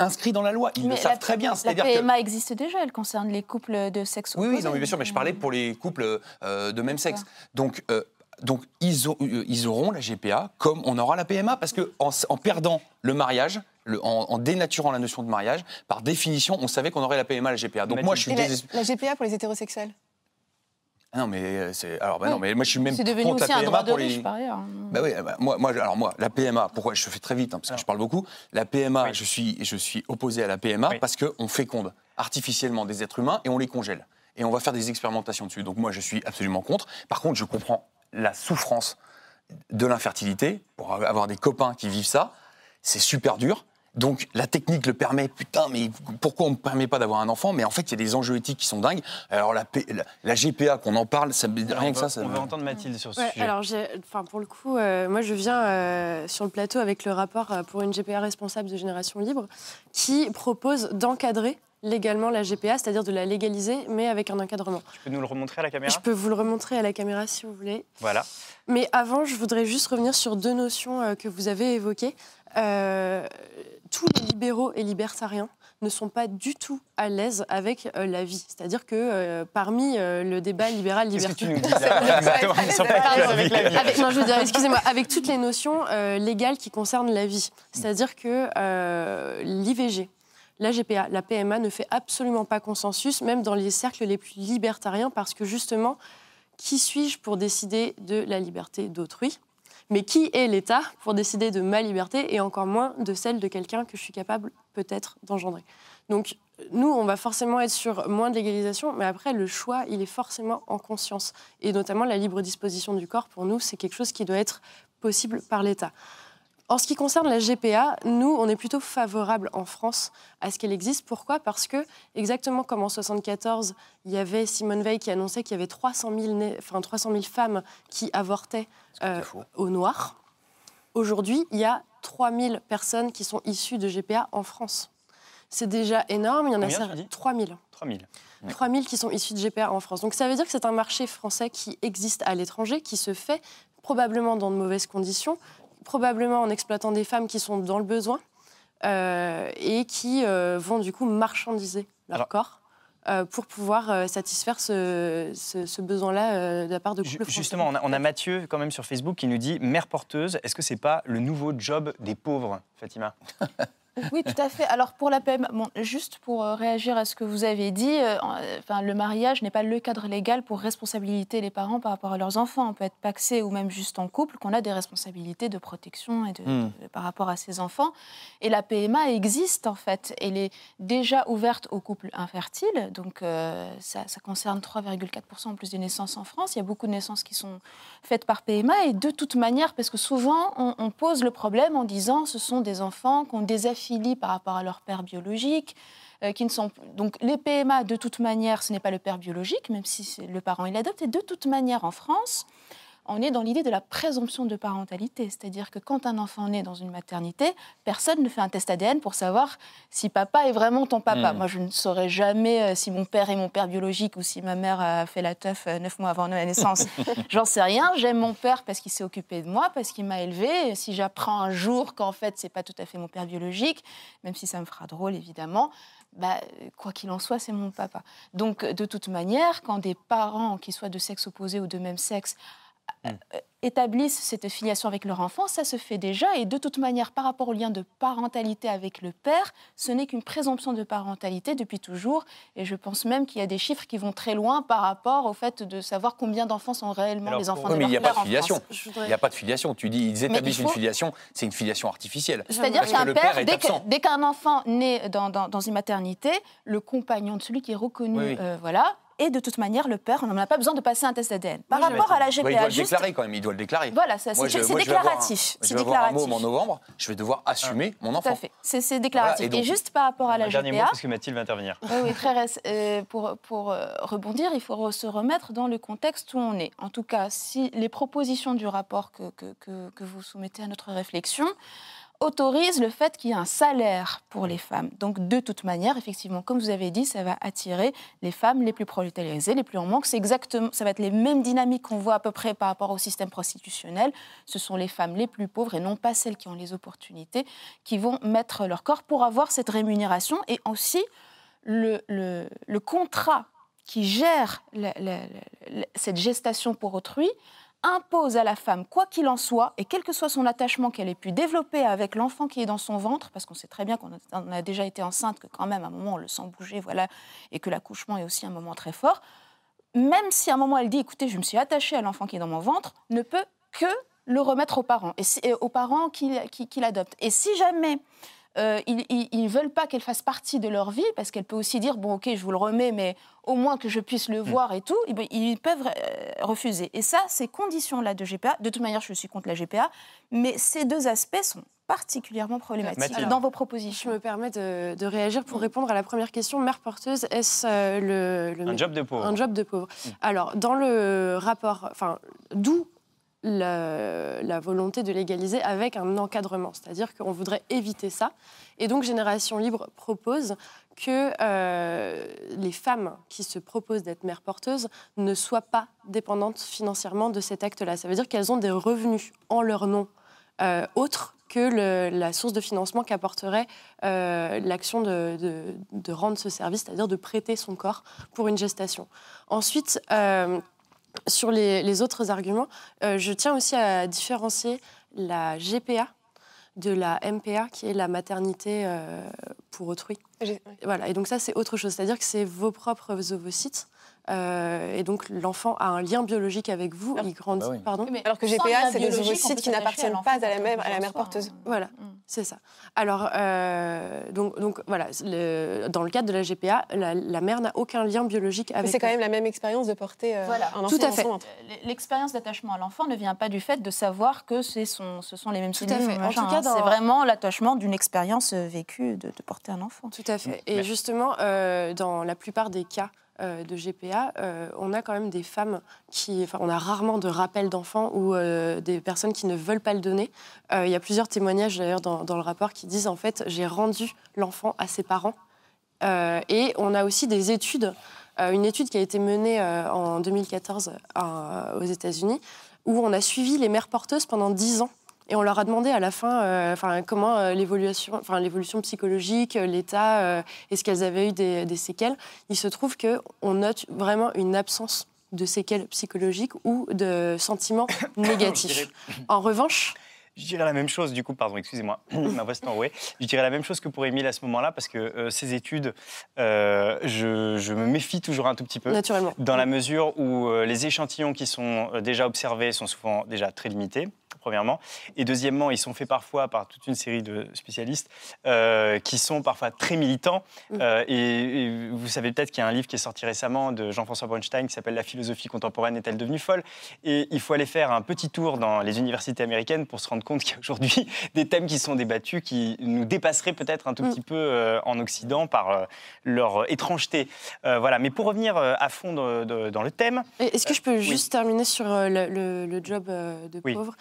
[SPEAKER 5] inscrit dans la loi. Ils le savent très bien.
[SPEAKER 4] La
[SPEAKER 5] C'est-à-dire que
[SPEAKER 4] PMA existe déjà, elle concerne les couples de sexe
[SPEAKER 5] oui, oui,
[SPEAKER 4] opposé.
[SPEAKER 5] non, mais bien sûr, mais je parlais pour les couples euh, de même sexe. Donc, euh, donc ils, ont- euh, ils auront la GPA comme on aura la PMA, parce qu'en en, en perdant le mariage, le- en, en dénaturant la notion de mariage, par définition, on savait qu'on aurait la PMA, la GPA. Donc moi, je suis
[SPEAKER 1] Et la, GPA pour les hétérosexuels?
[SPEAKER 5] Ah non, mais euh, c'est. Alors, bah non, mais moi, je suis même
[SPEAKER 4] C'est devenu
[SPEAKER 5] contre
[SPEAKER 4] aussi
[SPEAKER 5] la
[SPEAKER 4] un
[SPEAKER 5] PMA
[SPEAKER 4] droit de
[SPEAKER 5] pour les.
[SPEAKER 4] riche, par ailleurs.
[SPEAKER 5] Bah oui, bah, moi, moi, alors moi, la PMA, pourquoi je fais très vite, hein, parce que
[SPEAKER 2] Alors.
[SPEAKER 5] je parle beaucoup. La PMA,
[SPEAKER 2] Oui.
[SPEAKER 5] je, suis, je suis opposé à la PMA
[SPEAKER 2] Oui.
[SPEAKER 5] parce qu'on féconde artificiellement des êtres humains et on les congèle. Et on va faire des expérimentations dessus. Donc moi, je suis absolument contre. Par contre, je comprends la souffrance de l'infertilité, pour avoir des copains qui vivent ça. C'est super dur. Donc la technique le permet, putain, mais pourquoi on ne permet pas d'avoir un enfant? Mais en fait, il y a des enjeux éthiques qui sont dingues. Alors la, P- la, la GPA, qu'on en parle, ça, rien
[SPEAKER 2] on
[SPEAKER 5] que
[SPEAKER 2] va-
[SPEAKER 5] ça, ça
[SPEAKER 2] On va entendre Mathilde sur ce
[SPEAKER 6] Ouais,
[SPEAKER 2] sujet.
[SPEAKER 6] alors, enfin, pour le coup, euh, moi, je viens euh, sur le plateau avec le rapport euh, pour une GPA responsable de Génération Libre qui propose d'encadrer légalement la GPA, c'est-à-dire de la légaliser, mais avec un encadrement.
[SPEAKER 2] Tu peux nous le remontrer à la caméra?
[SPEAKER 6] Je peux vous le remontrer à la caméra si vous voulez.
[SPEAKER 2] Voilà.
[SPEAKER 6] Mais avant, je voudrais juste revenir sur deux notions que vous avez évoquées. Euh, tous les libéraux et libertariens ne sont pas du tout à l'aise avec euh, la vie. C'est-à-dire que euh, parmi euh, le débat
[SPEAKER 2] la vie.
[SPEAKER 6] Avec, non, je veux dire, excusez-moi, avec toutes les notions légales qui concernent la vie. C'est-à-dire que l'IVG, la GPA, la PMA ne fait absolument pas consensus, même dans les cercles les plus libertariens, parce que justement, qui suis-je pour décider de la liberté d'autrui? Mais qui est l'État pour décider de ma liberté et encore moins de celle de quelqu'un que je suis capable peut-être d'engendrer? Donc nous, on va forcément être sur moins de légalisation, mais après, le choix, il est forcément en conscience. Et notamment la libre disposition du corps, pour nous, c'est quelque chose qui doit être possible par l'État. En ce qui concerne la GPA, nous, on est plutôt favorable en France à ce qu'elle existe. Pourquoi? Parce que, exactement comme en 74, il y avait Simone Veil qui annonçait qu'il y avait 300 000, nais- enfin, 300 000 femmes qui avortaient euh, au noir. Aujourd'hui, il y a 3 000 personnes qui sont issues de GPA en France. C'est déjà énorme. Il y en a
[SPEAKER 2] Combien,
[SPEAKER 6] cer-
[SPEAKER 2] tu dis?
[SPEAKER 6] 3 000.
[SPEAKER 2] 3000.
[SPEAKER 6] 3 000 qui sont issus de GPA en France. Donc ça veut dire que c'est un marché français qui existe à l'étranger, qui se fait probablement dans de mauvaises conditions, probablement en exploitant des femmes qui sont dans le besoin euh, et qui euh, vont du coup marchandiser leur
[SPEAKER 2] Alors-
[SPEAKER 6] corps euh, pour pouvoir satisfaire ce, ce- ce besoin-là de la part de couples.
[SPEAKER 2] Justement, on a, on a Mathieu quand même sur Facebook qui nous dit mère porteuse, est-ce que c'est pas le nouveau job des pauvres, Fatima?
[SPEAKER 4] Oui, tout à fait. Alors pour la PMA, bon, juste pour euh, réagir à ce que vous avez dit, euh, euh, enfin, le mariage n'est pas le cadre légal pour responsabiliser les parents par rapport à leurs enfants. On peut être paxé ou même juste en couple, qu'on a des responsabilités de protection et de,
[SPEAKER 5] Hmm.
[SPEAKER 4] de- par rapport à ses enfants. Et la PMA existe en fait. Elle est déjà ouverte aux couples infertiles, donc euh, ça, ça concerne 3,4% en plus des naissances en France. Il y a beaucoup de naissances qui sont faites par PMA et de toute manière, parce que souvent on, on pose le problème en disant ce sont des enfants qu'on par rapport à leur père biologique. euh, qui ne sont donc les PMA de toute manière ce n'est pas le père biologique même si le parent il adopte et de toute manière en France on est dans l'idée de la présomption de parentalité, c'est-à-dire que quand un enfant naît dans une maternité, personne ne fait un test ADN pour savoir si papa est vraiment ton papa.
[SPEAKER 5] Mm.
[SPEAKER 4] Moi, je ne saurais jamais euh, si mon père est mon père biologique ou si ma mère a fait la teuf euh, neuf mois avant ma naissance. J'en sais rien. J'aime mon père parce qu'il s'est occupé de moi, parce qu'il m'a élevé. Et si j'apprends un jour qu'en fait, c'est pas tout à fait mon père biologique, même si ça me fera drôle évidemment, bah, quoi qu'il en soit, c'est mon papa. Donc, de toute manière, quand des parents, qui soient de sexe opposé ou de même sexe, euh, euh, établissent cette filiation avec leur enfant, ça se fait déjà. Et de toute manière, par rapport au lien de parentalité avec le père, ce n'est qu'une présomption de parentalité depuis toujours. Et je pense même qu'il y a des chiffres qui vont très loin par rapport au fait de savoir combien d'enfants sont réellement
[SPEAKER 2] Alors,
[SPEAKER 4] les enfants
[SPEAKER 2] pour-
[SPEAKER 4] de
[SPEAKER 5] Oui, mais il n'y a pas de filiation. Il n'y a pas de filiation. Tu dis, ils établissent
[SPEAKER 4] il
[SPEAKER 5] une filiation, c'est une filiation artificielle.
[SPEAKER 4] C'est-à-dire qu'un père,
[SPEAKER 5] père est
[SPEAKER 4] dès que- dès qu'un enfant naît dans, dans- dans une maternité, le compagnon de celui qui est reconnu,
[SPEAKER 5] Oui, oui.
[SPEAKER 4] euh, voilà, et de toute manière, le père, on n'en a pas besoin de passer un test ADN. Par rapport à la
[SPEAKER 5] Ouais, il
[SPEAKER 4] GPA,
[SPEAKER 5] doit le
[SPEAKER 4] juste,
[SPEAKER 5] déclarer quand même, il doit le déclarer.
[SPEAKER 4] voilà, c'est déclaratif.
[SPEAKER 5] Je
[SPEAKER 4] C'est
[SPEAKER 5] vais avoir un môme en novembre, je vais devoir assumer mon
[SPEAKER 4] Tout
[SPEAKER 5] enfant.
[SPEAKER 4] à fait. C'est déclaratif.
[SPEAKER 5] Voilà, et
[SPEAKER 4] juste par rapport à la
[SPEAKER 2] Un dernier mot
[SPEAKER 4] GPA,
[SPEAKER 2] parce que Mathilde va intervenir.
[SPEAKER 4] oui, oui, très euh, pour, pour euh, rebondir, il faut se remettre dans le contexte où on est. En tout cas, si les propositions du rapport que, que, que- que vous soumettez à notre réflexion autorisent le fait qu'il y ait un salaire pour les femmes. Donc, de toute manière, effectivement, comme vous avez dit, ça va attirer les femmes les plus prolétarisées, les plus en manque. C'est exactement, ça va être les mêmes dynamiques qu'on voit à peu près par rapport au système prostitutionnel. Ce sont les femmes les plus pauvres et non pas celles qui ont les opportunités qui vont mettre leur corps pour avoir cette rémunération et aussi le, contrat qui gère cette gestation pour autrui impose à la femme, quoi qu'il en soit, et quel que soit son attachement qu'elle ait pu développer avec l'enfant qui est dans son ventre, parce qu'on sait très bien qu'on a, déjà été enceinte, que quand même à un moment on le sent bouger, voilà, et que l'accouchement est aussi un moment très fort, même si à un moment elle dit, écoutez, je me suis attachée à l'enfant qui est dans mon ventre, ne peut que le remettre aux parents, et aux parents qui l'adoptent. Et si jamais euh, ils ne veulent pas qu'elle fasse partie de leur vie, parce qu'elle peut aussi dire, bon ok, je vous le remets, mais au moins que je puisse le voir et tout, ils peuvent euh, refuser. Et ça, ces conditions-là de GPA, de toute manière, je suis contre la GPA, mais ces deux aspects sont particulièrement problématiques
[SPEAKER 2] Mathilde.
[SPEAKER 4] dans vos
[SPEAKER 6] Je
[SPEAKER 4] propositions.
[SPEAKER 6] me permets de, de réagir pour répondre à la première question. Mère porteuse, est-ce euh, le, le
[SPEAKER 2] Un job de pauvre.
[SPEAKER 6] un job de pauvre Alors, dans le rapport, enfin, d'où la, volonté de légaliser avec un encadrement, c'est-à-dire qu'on voudrait éviter ça. Et donc, Génération Libre propose que euh, les femmes qui se proposent d'être mères porteuses ne soient pas dépendantes financièrement de cet acte-là. Ça veut dire qu'elles ont des revenus en leur nom euh, autres que la source de financement qu'apporterait euh, l'action de rendre ce service, c'est-à-dire de prêter son corps pour une gestation. Ensuite, euh, sur les, les autres arguments, euh, je tiens aussi à différencier la GPA de la MPA, qui est la maternité euh, pour autrui. Voilà, et donc ça, c'est autre chose. C'est-à-dire que c'est vos propres ovocytes. Euh, et donc, l'enfant a un lien biologique avec vous. Il grandit.
[SPEAKER 5] Bah oui.
[SPEAKER 6] Pardon
[SPEAKER 1] Alors que GPA, c'est des ovocytes qui n'appartiennent pas à la,
[SPEAKER 4] on
[SPEAKER 1] à la mère porteuse.
[SPEAKER 4] hein.
[SPEAKER 6] Voilà,
[SPEAKER 4] Mm.
[SPEAKER 6] c'est ça. Alors, euh, donc, donc voilà, le- dans le cadre de la GPA, la, la mère n'a aucun lien biologique
[SPEAKER 1] Mais
[SPEAKER 6] avec.
[SPEAKER 1] c'est quand même la même expérience de porter euh,
[SPEAKER 4] Voilà.
[SPEAKER 1] un enfant
[SPEAKER 6] Tout à
[SPEAKER 1] dans
[SPEAKER 6] fait.
[SPEAKER 1] son ventre.
[SPEAKER 4] L'expérience d'attachement à l'enfant ne vient pas du fait de savoir que c'est son, ce sont les mêmes
[SPEAKER 6] Tout à fait. En tout cas,
[SPEAKER 4] hein.
[SPEAKER 6] dans-
[SPEAKER 4] C'est vraiment l'attachement d'une expérience vécue de, de porter un enfant.
[SPEAKER 6] Tout à fait. Et
[SPEAKER 2] Mais-
[SPEAKER 6] justement, dans la plupart des cas euh, de GPA, euh, on a quand même des femmes qui. Enfin, on a rarement de rappels d'enfants ou euh, des personnes qui ne veulent pas le donner. Il y a plusieurs témoignages d'ailleurs dans, dans le rapport qui disent en fait, j'ai rendu l'enfant à ses parents. Et on a aussi des études, une étude qui a été menée en 2014 euh, aux États-Unis, où on a suivi les mères porteuses pendant 10 ans Et on leur a demandé à la fin euh, enfin, comment euh, l'évolution, enfin, l'évolution psychologique, euh, l'état, est-ce qu'elles avaient eu des, des séquelles. Il se trouve qu'on note vraiment une absence de séquelles psychologiques ou de sentiments négatifs. En revanche,
[SPEAKER 2] Je dirais la même chose, du coup, pardon, excusez-moi, ma voix s'est enrouée. Je dirais la même chose que pour Émile à ce moment-là, parce que euh, ces études, euh, je, je me méfie toujours un tout petit peu.
[SPEAKER 6] naturellement.
[SPEAKER 2] Dans la mesure où euh, les échantillons qui sont déjà observés sont souvent déjà très limités, premièrement. Et deuxièmement, ils sont faits parfois par toute une série de spécialistes euh, qui sont parfois très militants.
[SPEAKER 6] Mm.
[SPEAKER 2] Euh, et, et vous savez peut-être qu'il y a un livre qui est sorti récemment de Jean-François Bronstein qui s'appelle La philosophie contemporaine est-elle devenue folle? Et il faut aller faire un petit tour dans les universités américaines pour se rendre compte qu'il y a aujourd'hui des thèmes qui sont débattus qui nous dépasseraient peut-être un tout
[SPEAKER 6] Mm.
[SPEAKER 2] petit peu euh, en Occident par leur étrangeté. Voilà. Mais pour revenir à fond de- de- dans le thème,
[SPEAKER 6] Est-ce que je peux
[SPEAKER 2] oui.
[SPEAKER 6] juste terminer sur le, le- le job de
[SPEAKER 2] Oui.
[SPEAKER 6] pauvre?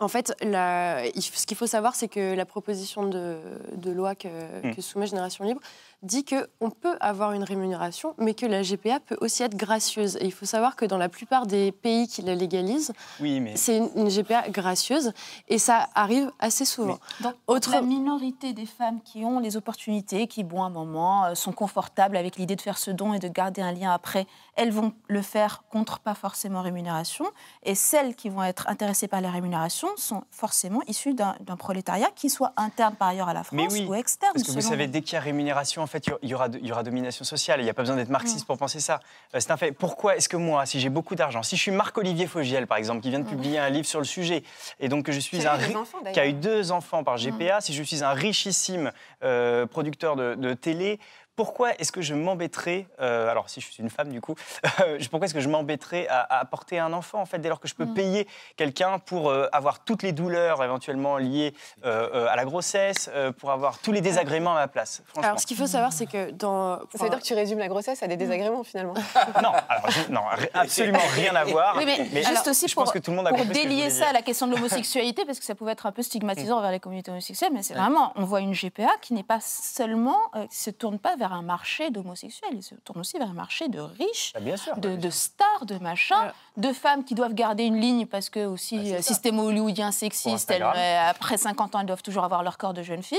[SPEAKER 6] En fait, la- ce qu'il faut savoir, c'est que la proposition de, de loi que,
[SPEAKER 2] Mm.
[SPEAKER 6] que soumet Génération Libre dit qu'on peut avoir une rémunération, mais que la GPA peut aussi être gracieuse. Et il faut savoir que dans la plupart des pays qui la légalisent,
[SPEAKER 2] oui, mais
[SPEAKER 6] c'est une, une GPA gracieuse, et ça arrive assez souvent.
[SPEAKER 4] Donc,
[SPEAKER 6] Autre-
[SPEAKER 4] la minorité des femmes qui ont les opportunités, qui, bon, un moment, euh, sont confortables avec l'idée de faire ce don et de garder un lien après, elles vont le faire contre pas forcément rémunération. Et celles qui vont être intéressées par les rémunérations sont forcément issues d'un prolétariat qui soit interne par ailleurs à la
[SPEAKER 2] Mais
[SPEAKER 4] France
[SPEAKER 2] oui,
[SPEAKER 4] ou externe.
[SPEAKER 2] Parce que vous savez, dès qu'il y a rémunération, fait, il y aura, il y aura domination sociale. Il n'y a pas besoin d'être marxiste pour penser ça. Euh, C'est un fait. Pourquoi est-ce que moi, si j'ai beaucoup d'argent, si je suis Marc-Olivier Fogiel, par exemple, qui vient de publier un livre sur le sujet, et donc que je suis un ri-
[SPEAKER 1] enfants,
[SPEAKER 2] qui a eu deux enfants par GPA, si je suis un richissime euh, producteur de, de télé, pourquoi est-ce que je m'embêterais, euh, alors si je suis une femme du coup, pourquoi est-ce que je m'embêterais à, à apporter un enfant en fait dès lors que je peux payer quelqu'un pour euh, avoir toutes les douleurs éventuellement liées euh, euh, à la grossesse, euh, pour avoir tous les désagréments à ma place franchement.
[SPEAKER 6] Alors, ce qu'il faut savoir, c'est que dans...
[SPEAKER 1] Ça veut dire que tu résumes la grossesse à des désagréments finalement.
[SPEAKER 2] Non, alors, je- non, absolument rien à voir.
[SPEAKER 4] Oui, mais, juste
[SPEAKER 2] alors,
[SPEAKER 4] aussi
[SPEAKER 2] je
[SPEAKER 4] pour,
[SPEAKER 2] pense que tout le monde a
[SPEAKER 4] pour délier ça à la question de l'homosexualité, parce que ça pouvait être un peu stigmatisant envers les communautés homosexuelles, mais c'est vraiment, on voit une GPA qui n'est pas seulement, euh, qui se tourne pas vers un marché d'homosexuels, il se tourne aussi vers un marché de riches,
[SPEAKER 2] Ah, bien sûr.
[SPEAKER 4] de, de stars, de machins,
[SPEAKER 6] Voilà.
[SPEAKER 4] de femmes qui doivent garder une ligne parce que aussi
[SPEAKER 2] Bah,
[SPEAKER 4] euh,
[SPEAKER 2] ça.
[SPEAKER 4] système hollywoodien sexiste, elles, euh, après 50 ans, elles doivent toujours avoir leur corps de jeune fille,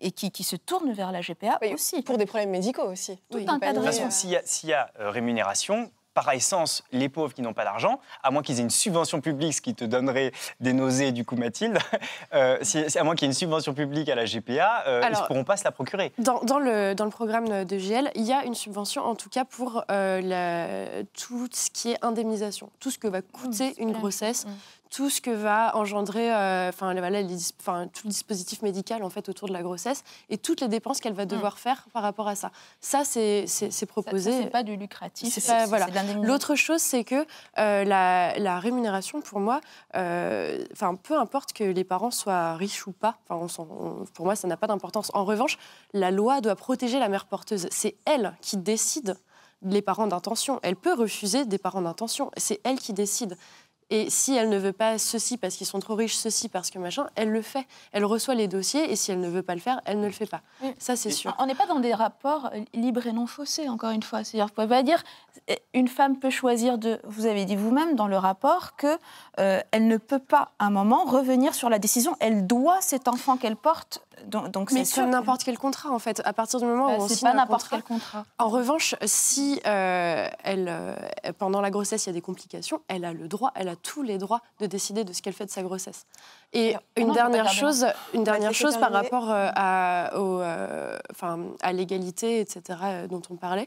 [SPEAKER 4] et qui, qui se tournent vers la GPA
[SPEAKER 1] Oui,
[SPEAKER 4] aussi.
[SPEAKER 1] Pour des problèmes médicaux aussi.
[SPEAKER 4] Tout
[SPEAKER 1] Oui,
[SPEAKER 4] un de
[SPEAKER 2] toute façon, s'il y a, s'il y a, euh, rémunération, par essence, les pauvres qui n'ont pas d'argent, à moins qu'ils aient une subvention publique, ce qui te donnerait des nausées, du coup, Mathilde, euh, si- à moins qu'il y ait une subvention publique à la GPA, euh, ils ne pourront pas se la procurer.
[SPEAKER 6] Dans, dans le, dans le programme de GL, il y a une subvention, en tout cas pour euh, la- tout ce qui est indemnisation, tout ce que va coûter une
[SPEAKER 4] clair.
[SPEAKER 6] grossesse. Tout ce que va engendrer, euh, enfin enfin, tout le dispositif médical en fait autour de la grossesse et toutes les dépenses qu'elle va devoir faire par rapport à ça. Ça, c'est proposé.
[SPEAKER 4] c'est pas du lucratif,
[SPEAKER 6] C'est pas- voilà. L'autre chose, c'est que euh, la, la rémunération, pour moi, euh, enfin, peu importe que les parents soient riches ou pas, on on- pour moi, ça n'a pas d'importance. En revanche, la loi doit protéger la mère porteuse. C'est elle qui décide les parents d'intention. Elle peut refuser des parents d'intention. C'est elle qui décide. Et si elle ne veut pas ceci parce qu'ils sont trop riches, ceci parce que machin, elle le fait. Elle reçoit les dossiers et si elle ne veut pas le faire, elle ne le fait pas.
[SPEAKER 4] Oui.
[SPEAKER 6] Ça, c'est sûr.
[SPEAKER 4] On n'est pas dans des rapports euh, libres et non faussés, encore une fois. C'est-à-dire, vous pouvez pas dire euh, une femme peut choisir de. Vous avez dit vous-même dans le rapport que euh, elle ne peut pas, à un moment, revenir sur la décision. Elle doit cet enfant qu'elle porte. Donc, donc
[SPEAKER 6] Mais
[SPEAKER 4] que-
[SPEAKER 6] n'importe quel contrat, en fait. À partir du moment
[SPEAKER 4] Bah,
[SPEAKER 6] où on
[SPEAKER 4] c'est
[SPEAKER 6] signe
[SPEAKER 4] pas
[SPEAKER 6] un
[SPEAKER 4] n'importe
[SPEAKER 6] contrat,
[SPEAKER 4] quel contrat.
[SPEAKER 6] En revanche, si euh, elle, euh, pendant la grossesse, il y a des complications, elle a le droit, elle a tous les droits de décider de ce qu'elle fait de sa grossesse. Et
[SPEAKER 4] Non,
[SPEAKER 6] une
[SPEAKER 4] non,
[SPEAKER 6] dernière chose, une dernière
[SPEAKER 1] laisser
[SPEAKER 6] chose par rapport euh, à, au, euh, enfin, à l'égalité, etc., euh, dont on parlait,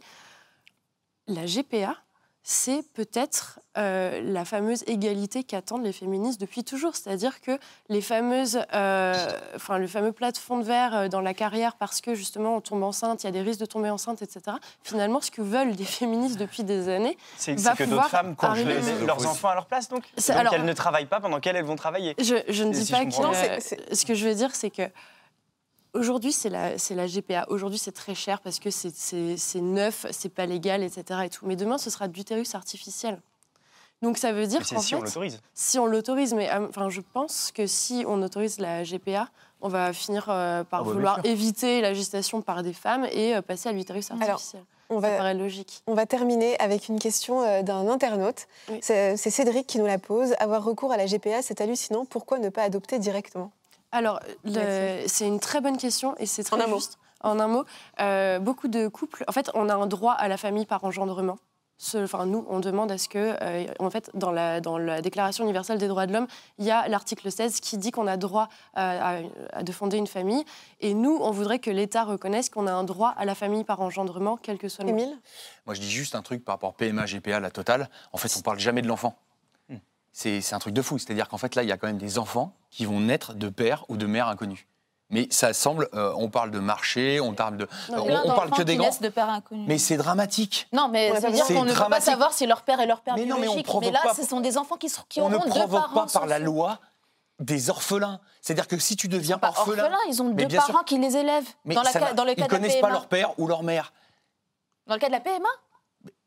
[SPEAKER 6] la GPA, c'est peut-être euh, la fameuse égalité qu'attendent les féministes depuis toujours. C'est-à-dire que les fameuses, euh, enfin, le fameux plat de fond de verre euh, dans la carrière parce que justement on tombe enceinte, il y a des risques de tomber enceinte, etc. Finalement, ce que veulent les féministes depuis des années,
[SPEAKER 2] C'est que d'autres
[SPEAKER 6] pouvoir
[SPEAKER 2] femmes les- leurs enfants à leur place, donc Donc
[SPEAKER 6] alors-
[SPEAKER 2] elles ne travaillent pas pendant qu'elles elles vont travailler.
[SPEAKER 6] je, je ne
[SPEAKER 2] Si
[SPEAKER 6] dis pas que.
[SPEAKER 1] c'est-
[SPEAKER 6] Ce que je veux dire, c'est que. Aujourd'hui, c'est la, GPA. Aujourd'hui, c'est très cher parce que c'est- neuf, c'est pas légal, etc. Et tout. Mais demain, ce sera de l'utérus artificiel. Donc ça veut dire qu'en
[SPEAKER 2] si on
[SPEAKER 6] fait,
[SPEAKER 2] l'autorise.
[SPEAKER 6] si on l'autorise, mais euh, enfin, je pense que si on autorise la GPA, on va finir euh, par
[SPEAKER 5] Ah bah,
[SPEAKER 6] vouloir éviter la gestation par des femmes et euh, passer à l'utérus
[SPEAKER 1] Alors,
[SPEAKER 6] artificiel.
[SPEAKER 1] On
[SPEAKER 6] Ça
[SPEAKER 1] va,
[SPEAKER 6] paraît logique.
[SPEAKER 1] on va terminer avec une question euh, d'un internaute.
[SPEAKER 6] Oui.
[SPEAKER 1] C'est Cédric qui nous la pose. Avoir recours à la GPA, c'est hallucinant. Pourquoi ne pas adopter directement?
[SPEAKER 6] Alors, le- c'est une très bonne question et c'est très
[SPEAKER 1] En un mot.
[SPEAKER 6] juste. En un mot, euh, beaucoup de couples, en fait, on a un droit à la famille par engendrement. Ce- Enfin, nous, on demande à ce que, euh, en fait, dans la, dans la Déclaration universelle des droits de l'homme, il y a l'article 16 qui dit qu'on a droit euh, à, à de fonder une famille. Et nous, on voudrait que l'État reconnaisse qu'on a un droit à la famille par engendrement, quel que soit le
[SPEAKER 1] Émile?
[SPEAKER 5] Moi, je dis juste un truc par rapport PMA, GPA, la totale. En fait, on parle jamais de l'enfant. C'est un truc de fou. C'est-à-dire qu'en fait, là, il y a quand même des enfants qui vont naître de pères ou de mères inconnus. Mais ça semble, euh, on parle de marché, on parle de,
[SPEAKER 6] Non,
[SPEAKER 5] on,
[SPEAKER 6] mais
[SPEAKER 5] on parle que des grands.
[SPEAKER 4] de.
[SPEAKER 5] Mais c'est dramatique.
[SPEAKER 4] Non, mais
[SPEAKER 1] On pas
[SPEAKER 4] c'est-à-dire
[SPEAKER 5] vu.
[SPEAKER 4] qu'on ne peut pas savoir si leur père est leur père
[SPEAKER 5] Mais non, mais on
[SPEAKER 4] biologique.
[SPEAKER 5] provoque
[SPEAKER 4] là,
[SPEAKER 5] pas-
[SPEAKER 4] ce sont des enfants qui, sont- qui
[SPEAKER 5] on
[SPEAKER 4] auront
[SPEAKER 5] ne
[SPEAKER 4] deux
[SPEAKER 5] provoque
[SPEAKER 4] parents
[SPEAKER 5] pas par la loi des orphelins. C'est-à-dire que si tu deviens
[SPEAKER 4] Pas
[SPEAKER 5] orphelin,
[SPEAKER 4] orphelins, ils ont
[SPEAKER 5] Mais
[SPEAKER 4] deux
[SPEAKER 5] sûr.
[SPEAKER 4] parents qui les élèvent.
[SPEAKER 5] mais
[SPEAKER 4] dans, la
[SPEAKER 5] ça
[SPEAKER 4] le
[SPEAKER 5] ils
[SPEAKER 4] cas de la
[SPEAKER 5] connaissent
[SPEAKER 4] PMA.
[SPEAKER 5] pas leur père ou leur mère.
[SPEAKER 4] Dans le cas de la PMA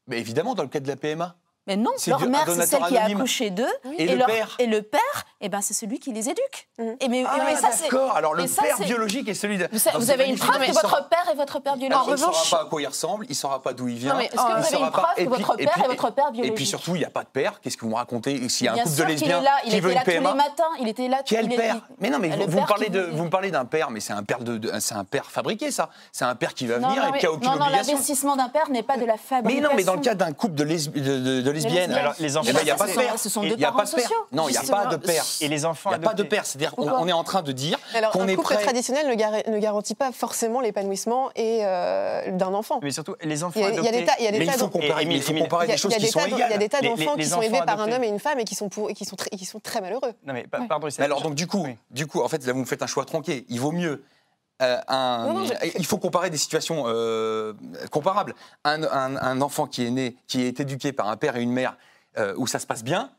[SPEAKER 5] Mais évidemment, dans le cas de la PMA.
[SPEAKER 4] Mais non,
[SPEAKER 5] C'est
[SPEAKER 4] leur mère, c'est celle qui a
[SPEAKER 5] anonyme.
[SPEAKER 4] accouché d'eux.
[SPEAKER 5] Et le
[SPEAKER 4] leur-
[SPEAKER 5] père
[SPEAKER 4] Et le père, eh ben, c'est celui qui les éduque.
[SPEAKER 1] Mhm.
[SPEAKER 4] Et mais,
[SPEAKER 5] Ah,
[SPEAKER 4] mais ça,
[SPEAKER 5] d'accord. Alors le
[SPEAKER 4] mais ça,
[SPEAKER 5] père biologique est celui de.
[SPEAKER 4] Vous,
[SPEAKER 5] Non,
[SPEAKER 4] vous avez une preuve
[SPEAKER 5] Mais
[SPEAKER 4] que
[SPEAKER 5] il
[SPEAKER 4] votre père est votre père biologique.
[SPEAKER 5] Alors, il ne
[SPEAKER 6] revanche-
[SPEAKER 5] saura pas à quoi il ressemble, il ne saura pas d'où il vient.
[SPEAKER 6] Non, mais
[SPEAKER 4] Est-ce que vous
[SPEAKER 5] il
[SPEAKER 4] avez
[SPEAKER 5] saura
[SPEAKER 4] une
[SPEAKER 5] pas-
[SPEAKER 4] preuve
[SPEAKER 5] et
[SPEAKER 4] que
[SPEAKER 5] puis-
[SPEAKER 4] votre
[SPEAKER 5] et
[SPEAKER 4] père est votre père
[SPEAKER 5] Et
[SPEAKER 4] biologique
[SPEAKER 5] puis surtout, il n'y a pas de père. Qu'est-ce que vous me racontez? S'il y a un couple de lesbiens
[SPEAKER 4] est là, il
[SPEAKER 5] qui veut
[SPEAKER 4] était
[SPEAKER 5] une
[SPEAKER 4] là tous les
[SPEAKER 5] PMA,
[SPEAKER 4] matins. Il était là.
[SPEAKER 5] quel
[SPEAKER 4] il
[SPEAKER 5] père? Mais non, mais vous, me parlez
[SPEAKER 4] qui
[SPEAKER 5] de,
[SPEAKER 4] vous-
[SPEAKER 5] vous me parlez d'un père, mais c'est un père de, de- c'est un père fabriqué, ça. C'est un père qui va
[SPEAKER 4] Non,
[SPEAKER 5] venir
[SPEAKER 4] non,
[SPEAKER 5] et
[SPEAKER 4] mais-
[SPEAKER 5] qui a aucune
[SPEAKER 4] non, non,
[SPEAKER 5] obligation.
[SPEAKER 4] l'investissement d'un père n'est pas de la
[SPEAKER 5] Mais
[SPEAKER 4] fabrication.
[SPEAKER 5] non, mais dans le cas d'un couple de, lesbiennes,
[SPEAKER 4] lesbiennes.
[SPEAKER 2] Alors, les enfants,
[SPEAKER 5] il n'y a pas de
[SPEAKER 4] ce sont-
[SPEAKER 5] père.
[SPEAKER 4] ce sont
[SPEAKER 5] Il
[SPEAKER 4] deux
[SPEAKER 5] n'y a
[SPEAKER 4] parents
[SPEAKER 5] pas de père.
[SPEAKER 4] sociaux.
[SPEAKER 5] Non, il n'y a pas de père.
[SPEAKER 2] Et les enfants
[SPEAKER 5] Il n'y a pas de père. C'est-à-dire qu'on est en train de dire qu'on
[SPEAKER 1] un
[SPEAKER 5] est
[SPEAKER 1] couple
[SPEAKER 5] prêt.
[SPEAKER 1] traditionnel ne, gar- ne garantit pas forcément l'épanouissement et euh, d'un enfant.
[SPEAKER 2] Mais surtout, les enfants adoptés.
[SPEAKER 1] des tas, il y a des tas
[SPEAKER 5] il faut comparer des choses qui sont
[SPEAKER 1] d'en- il y a
[SPEAKER 5] égales.
[SPEAKER 1] des tas
[SPEAKER 2] Les- les-
[SPEAKER 1] d'enfants
[SPEAKER 2] les
[SPEAKER 1] qui sont élevés par un homme et une femme et qui sont, pour, et qui sont, très, qui sont très malheureux.
[SPEAKER 2] Non, mais pardon,
[SPEAKER 5] alors donc du coup, du coup, en fait, là vous me faites un choix tronqué. Il vaut mieux euh, un.
[SPEAKER 1] Non, non, je-
[SPEAKER 5] Il faut comparer des situations euh, comparables. Un, un- un enfant qui est né, qui est éduqué par un père et une mère euh, où ça se passe bien,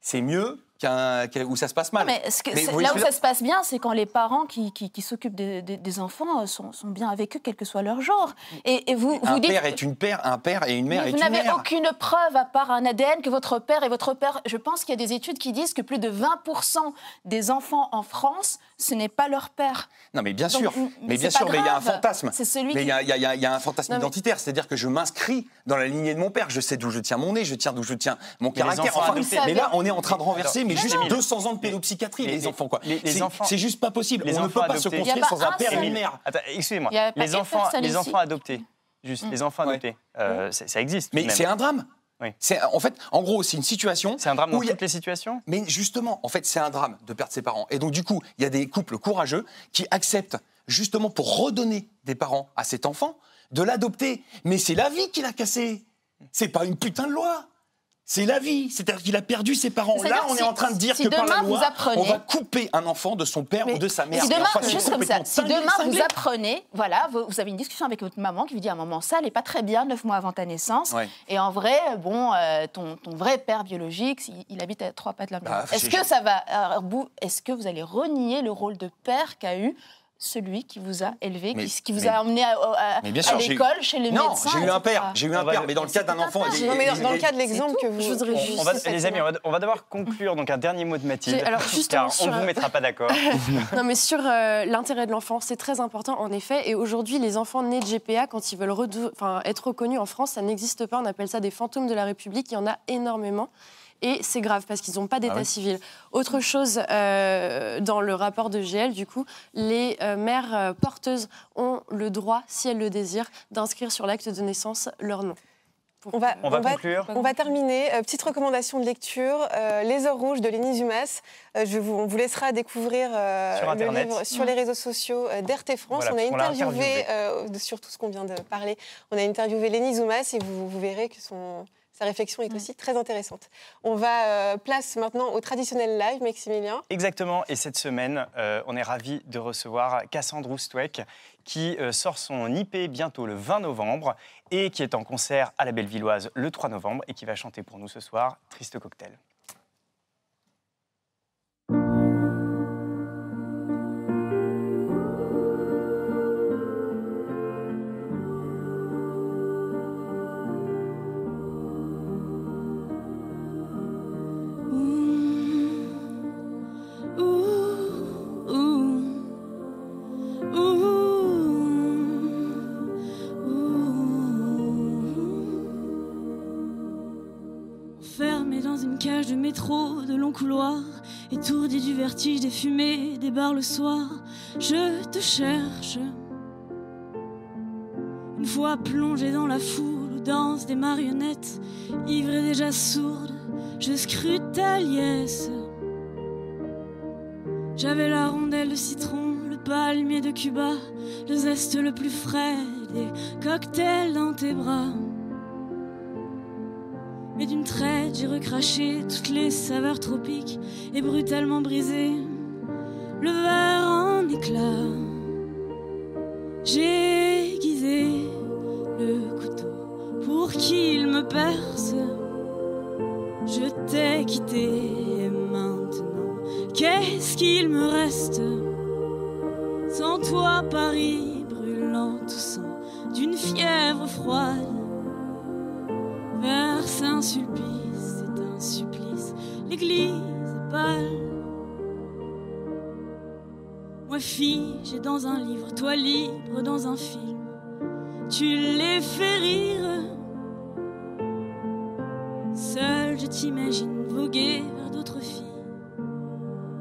[SPEAKER 5] c'est mieux où ça se passe mal.
[SPEAKER 4] Mais que- là où ça se passe bien, c'est quand les parents qui, qui- qui s'occupent des, des- des enfants euh, sont, sont bien avec eux, quel que soit leur genre. Et, et vous,
[SPEAKER 5] un
[SPEAKER 4] vous dites.
[SPEAKER 5] père est une père, un père et une mère
[SPEAKER 4] mais
[SPEAKER 5] est
[SPEAKER 4] vous n'avez aucune preuve à part un ADN que votre père est votre père. Je pense qu'il y a des études qui disent que plus de 20% des enfants en France, ce n'est pas leur père.
[SPEAKER 5] Non, mais bien
[SPEAKER 4] Donc,
[SPEAKER 5] sûr, mais bien sûr, mais il y a un fantasme.
[SPEAKER 4] C'est celui
[SPEAKER 5] Mais il
[SPEAKER 4] qui.
[SPEAKER 5] y a, y y un fantasme
[SPEAKER 6] Non, mais-
[SPEAKER 5] identitaire, c'est-à-dire que je m'inscris dans la lignée de mon père. Je sais d'où je tiens mon nez, je tiens d'où je tiens mon
[SPEAKER 2] Mais
[SPEAKER 5] caractère. Enfin, mais là, on est en train de renverser, mais juste
[SPEAKER 2] Émile,
[SPEAKER 5] 200 ans de pédopsychiatrie,
[SPEAKER 2] les-
[SPEAKER 5] les, enfants, quoi.
[SPEAKER 2] les- enfants-
[SPEAKER 5] C'est juste pas possible.
[SPEAKER 2] les
[SPEAKER 5] on ne
[SPEAKER 2] enfants
[SPEAKER 5] peut pas se construire sans un père et une mère.
[SPEAKER 2] Attends, excusez-moi. Les enfants, les enfants adoptés, juste
[SPEAKER 4] Mm.
[SPEAKER 2] les enfants
[SPEAKER 5] Ouais.
[SPEAKER 2] adoptés, euh, c'est- ça existe.
[SPEAKER 5] Mais c'est un drame.
[SPEAKER 2] Oui.
[SPEAKER 5] C'est en fait, en gros, c'est une situation.
[SPEAKER 2] C'est un drame dans
[SPEAKER 5] a-
[SPEAKER 2] toutes les situations.
[SPEAKER 5] Mais justement, en fait, c'est un drame de perdre ses parents. Et donc, du coup, il y a des couples courageux qui acceptent, justement, pour redonner des parents à cet enfant, de l'adopter. Mais c'est la vie qui l'a cassé. C'est pas une putain de loi. C'est la vie. C'est-à-dire qu'il a perdu ses parents. Là, on
[SPEAKER 4] si-
[SPEAKER 5] est en train de dire
[SPEAKER 4] si
[SPEAKER 5] que par la loi,
[SPEAKER 4] apprenez-
[SPEAKER 5] on va couper un enfant de son père
[SPEAKER 6] Mais
[SPEAKER 5] ou de sa mère.
[SPEAKER 4] Si demain,
[SPEAKER 5] enfin,
[SPEAKER 4] juste comme ça,
[SPEAKER 5] cinglé,
[SPEAKER 4] vous apprenez, voilà, vous, vous avez une discussion avec votre maman qui vous dit à un moment ça, elle n'est pas très bien, neuf mois avant ta naissance.
[SPEAKER 5] Ouais.
[SPEAKER 4] Et en vrai, bon, euh, ton, ton vrai père biologique, il, il habite à trois pas de la maison.
[SPEAKER 5] Bah,
[SPEAKER 4] Est-ce que ça va, est-ce que vous allez renier le rôle de père qu'a eu celui qui vous a élevé,
[SPEAKER 5] Mais-
[SPEAKER 4] qui, qui vous
[SPEAKER 5] mais-
[SPEAKER 4] a emmené à, l'école, chez les
[SPEAKER 5] Non,
[SPEAKER 4] médecins
[SPEAKER 5] j'ai eu un père, j'ai eu un père, mais dans le cas d'un enfant.
[SPEAKER 1] Non, mais dans, le cas de l'exemple que vous.
[SPEAKER 6] Je voudrais
[SPEAKER 1] on-
[SPEAKER 6] juste-
[SPEAKER 2] On va, les amis, on va, on va devoir conclure. Donc un dernier mot de Mathilde.
[SPEAKER 6] Alors,
[SPEAKER 2] car on ne vous mettra pas d'accord.
[SPEAKER 6] Non, mais sur euh, l'intérêt de l'enfant, c'est très important en effet. Et aujourd'hui, les enfants nés de GPA, quand ils veulent redou- enfin, être reconnus en France, ça n'existe pas. On appelle ça des fantômes de la République. Il y en a énormément. Et c'est grave parce qu'ils n'ont pas d'état
[SPEAKER 5] Ah oui.
[SPEAKER 6] civil. Autre chose, euh, dans le rapport de GL, du coup, les euh, mères euh, porteuses ont le droit, si elles le désirent, d'inscrire sur l'acte de naissance leur nom.
[SPEAKER 1] On va,
[SPEAKER 2] On va conclure.
[SPEAKER 1] On va terminer. Euh, petite recommandation de lecture euh, Les Heures Rouges de Lénie Dumas. Euh, je vous, on vous laissera découvrir euh,
[SPEAKER 2] Sur
[SPEAKER 1] le livre sur les réseaux sociaux euh, d'RT France.
[SPEAKER 2] Voilà,
[SPEAKER 1] on a interviewé, euh, sur tout ce qu'on vient de parler, on a interviewé Lénie Dumas et vous, vous verrez que son, sa réflexion est aussi très intéressante. On va euh, place maintenant au traditionnel live, Maximilien.
[SPEAKER 2] Exactement. Et cette semaine, euh, on est ravis de recevoir Cassandre Oustwek, qui euh, sort son IP bientôt le 20 novembre et qui est en concert à la Bellevilloise le 3 novembre et qui va chanter pour nous ce soir Triste Cocktail.
[SPEAKER 7] Métro, de longs couloirs, étourdi du vertige des fumées, des bars le soir. Je te cherche. Une fois plongé dans la foule où dansent des marionnettes, ivre et déjà sourde, je scrute ta liesse. J'avais la rondelle de citron, le palmier de Cuba, le zeste le plus frais, des cocktails dans tes bras. J'ai recraché toutes les saveurs tropiques et brutalement brisé le verre en éclats. J'ai aiguisé le couteau pour qu'il me perce. Je t'ai quitté et maintenant, qu'est-ce qu'il me reste? Sans toi, Paris brûlant tout sang d'une fièvre froide. Vers Saint-Sulpice, l'église pâle. Moi, figé dans un livre, toi libre dans un film, tu les fais rire. Seul, je t'imagine voguer vers d'autres filles,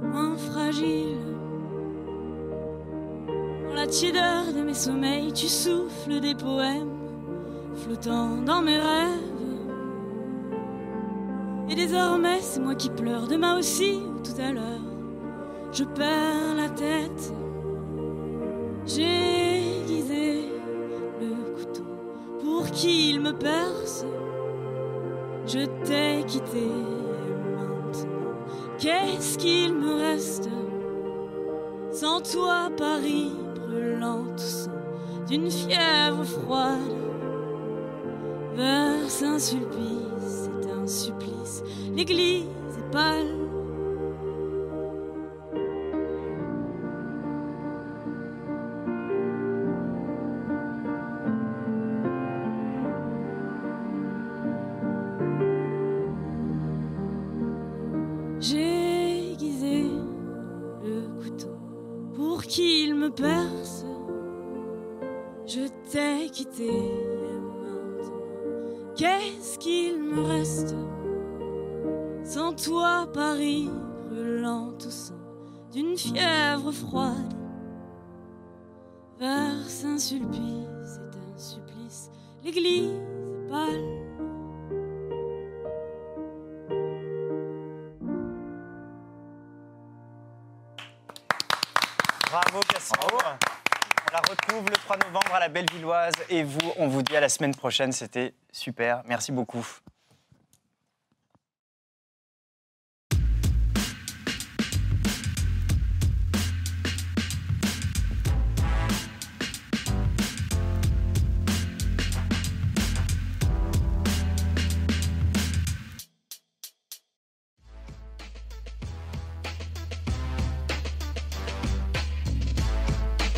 [SPEAKER 7] moins fragiles. Dans la tiédeur de mes sommeils, tu souffles des poèmes, flottant dans mes rêves. Désormais, c'est moi qui pleure, demain aussi ou tout à l'heure. Je perds la tête. J'ai aiguisé le couteau pour qu'il me perce. Je t'ai quitté maintenant. Qu'est-ce qu'il me reste? Sans toi, Paris brûlant tout sang d'une fièvre froide. Vers Saint-Sulpice. L'église est pâle. Saint-Sulpice, c'est un supplice. L'église est pâle.
[SPEAKER 2] Bravo Cassandre. On la retrouve le 3 novembre à la Bellevilloise et vous, on vous dit à la semaine prochaine. C'était super. Merci beaucoup.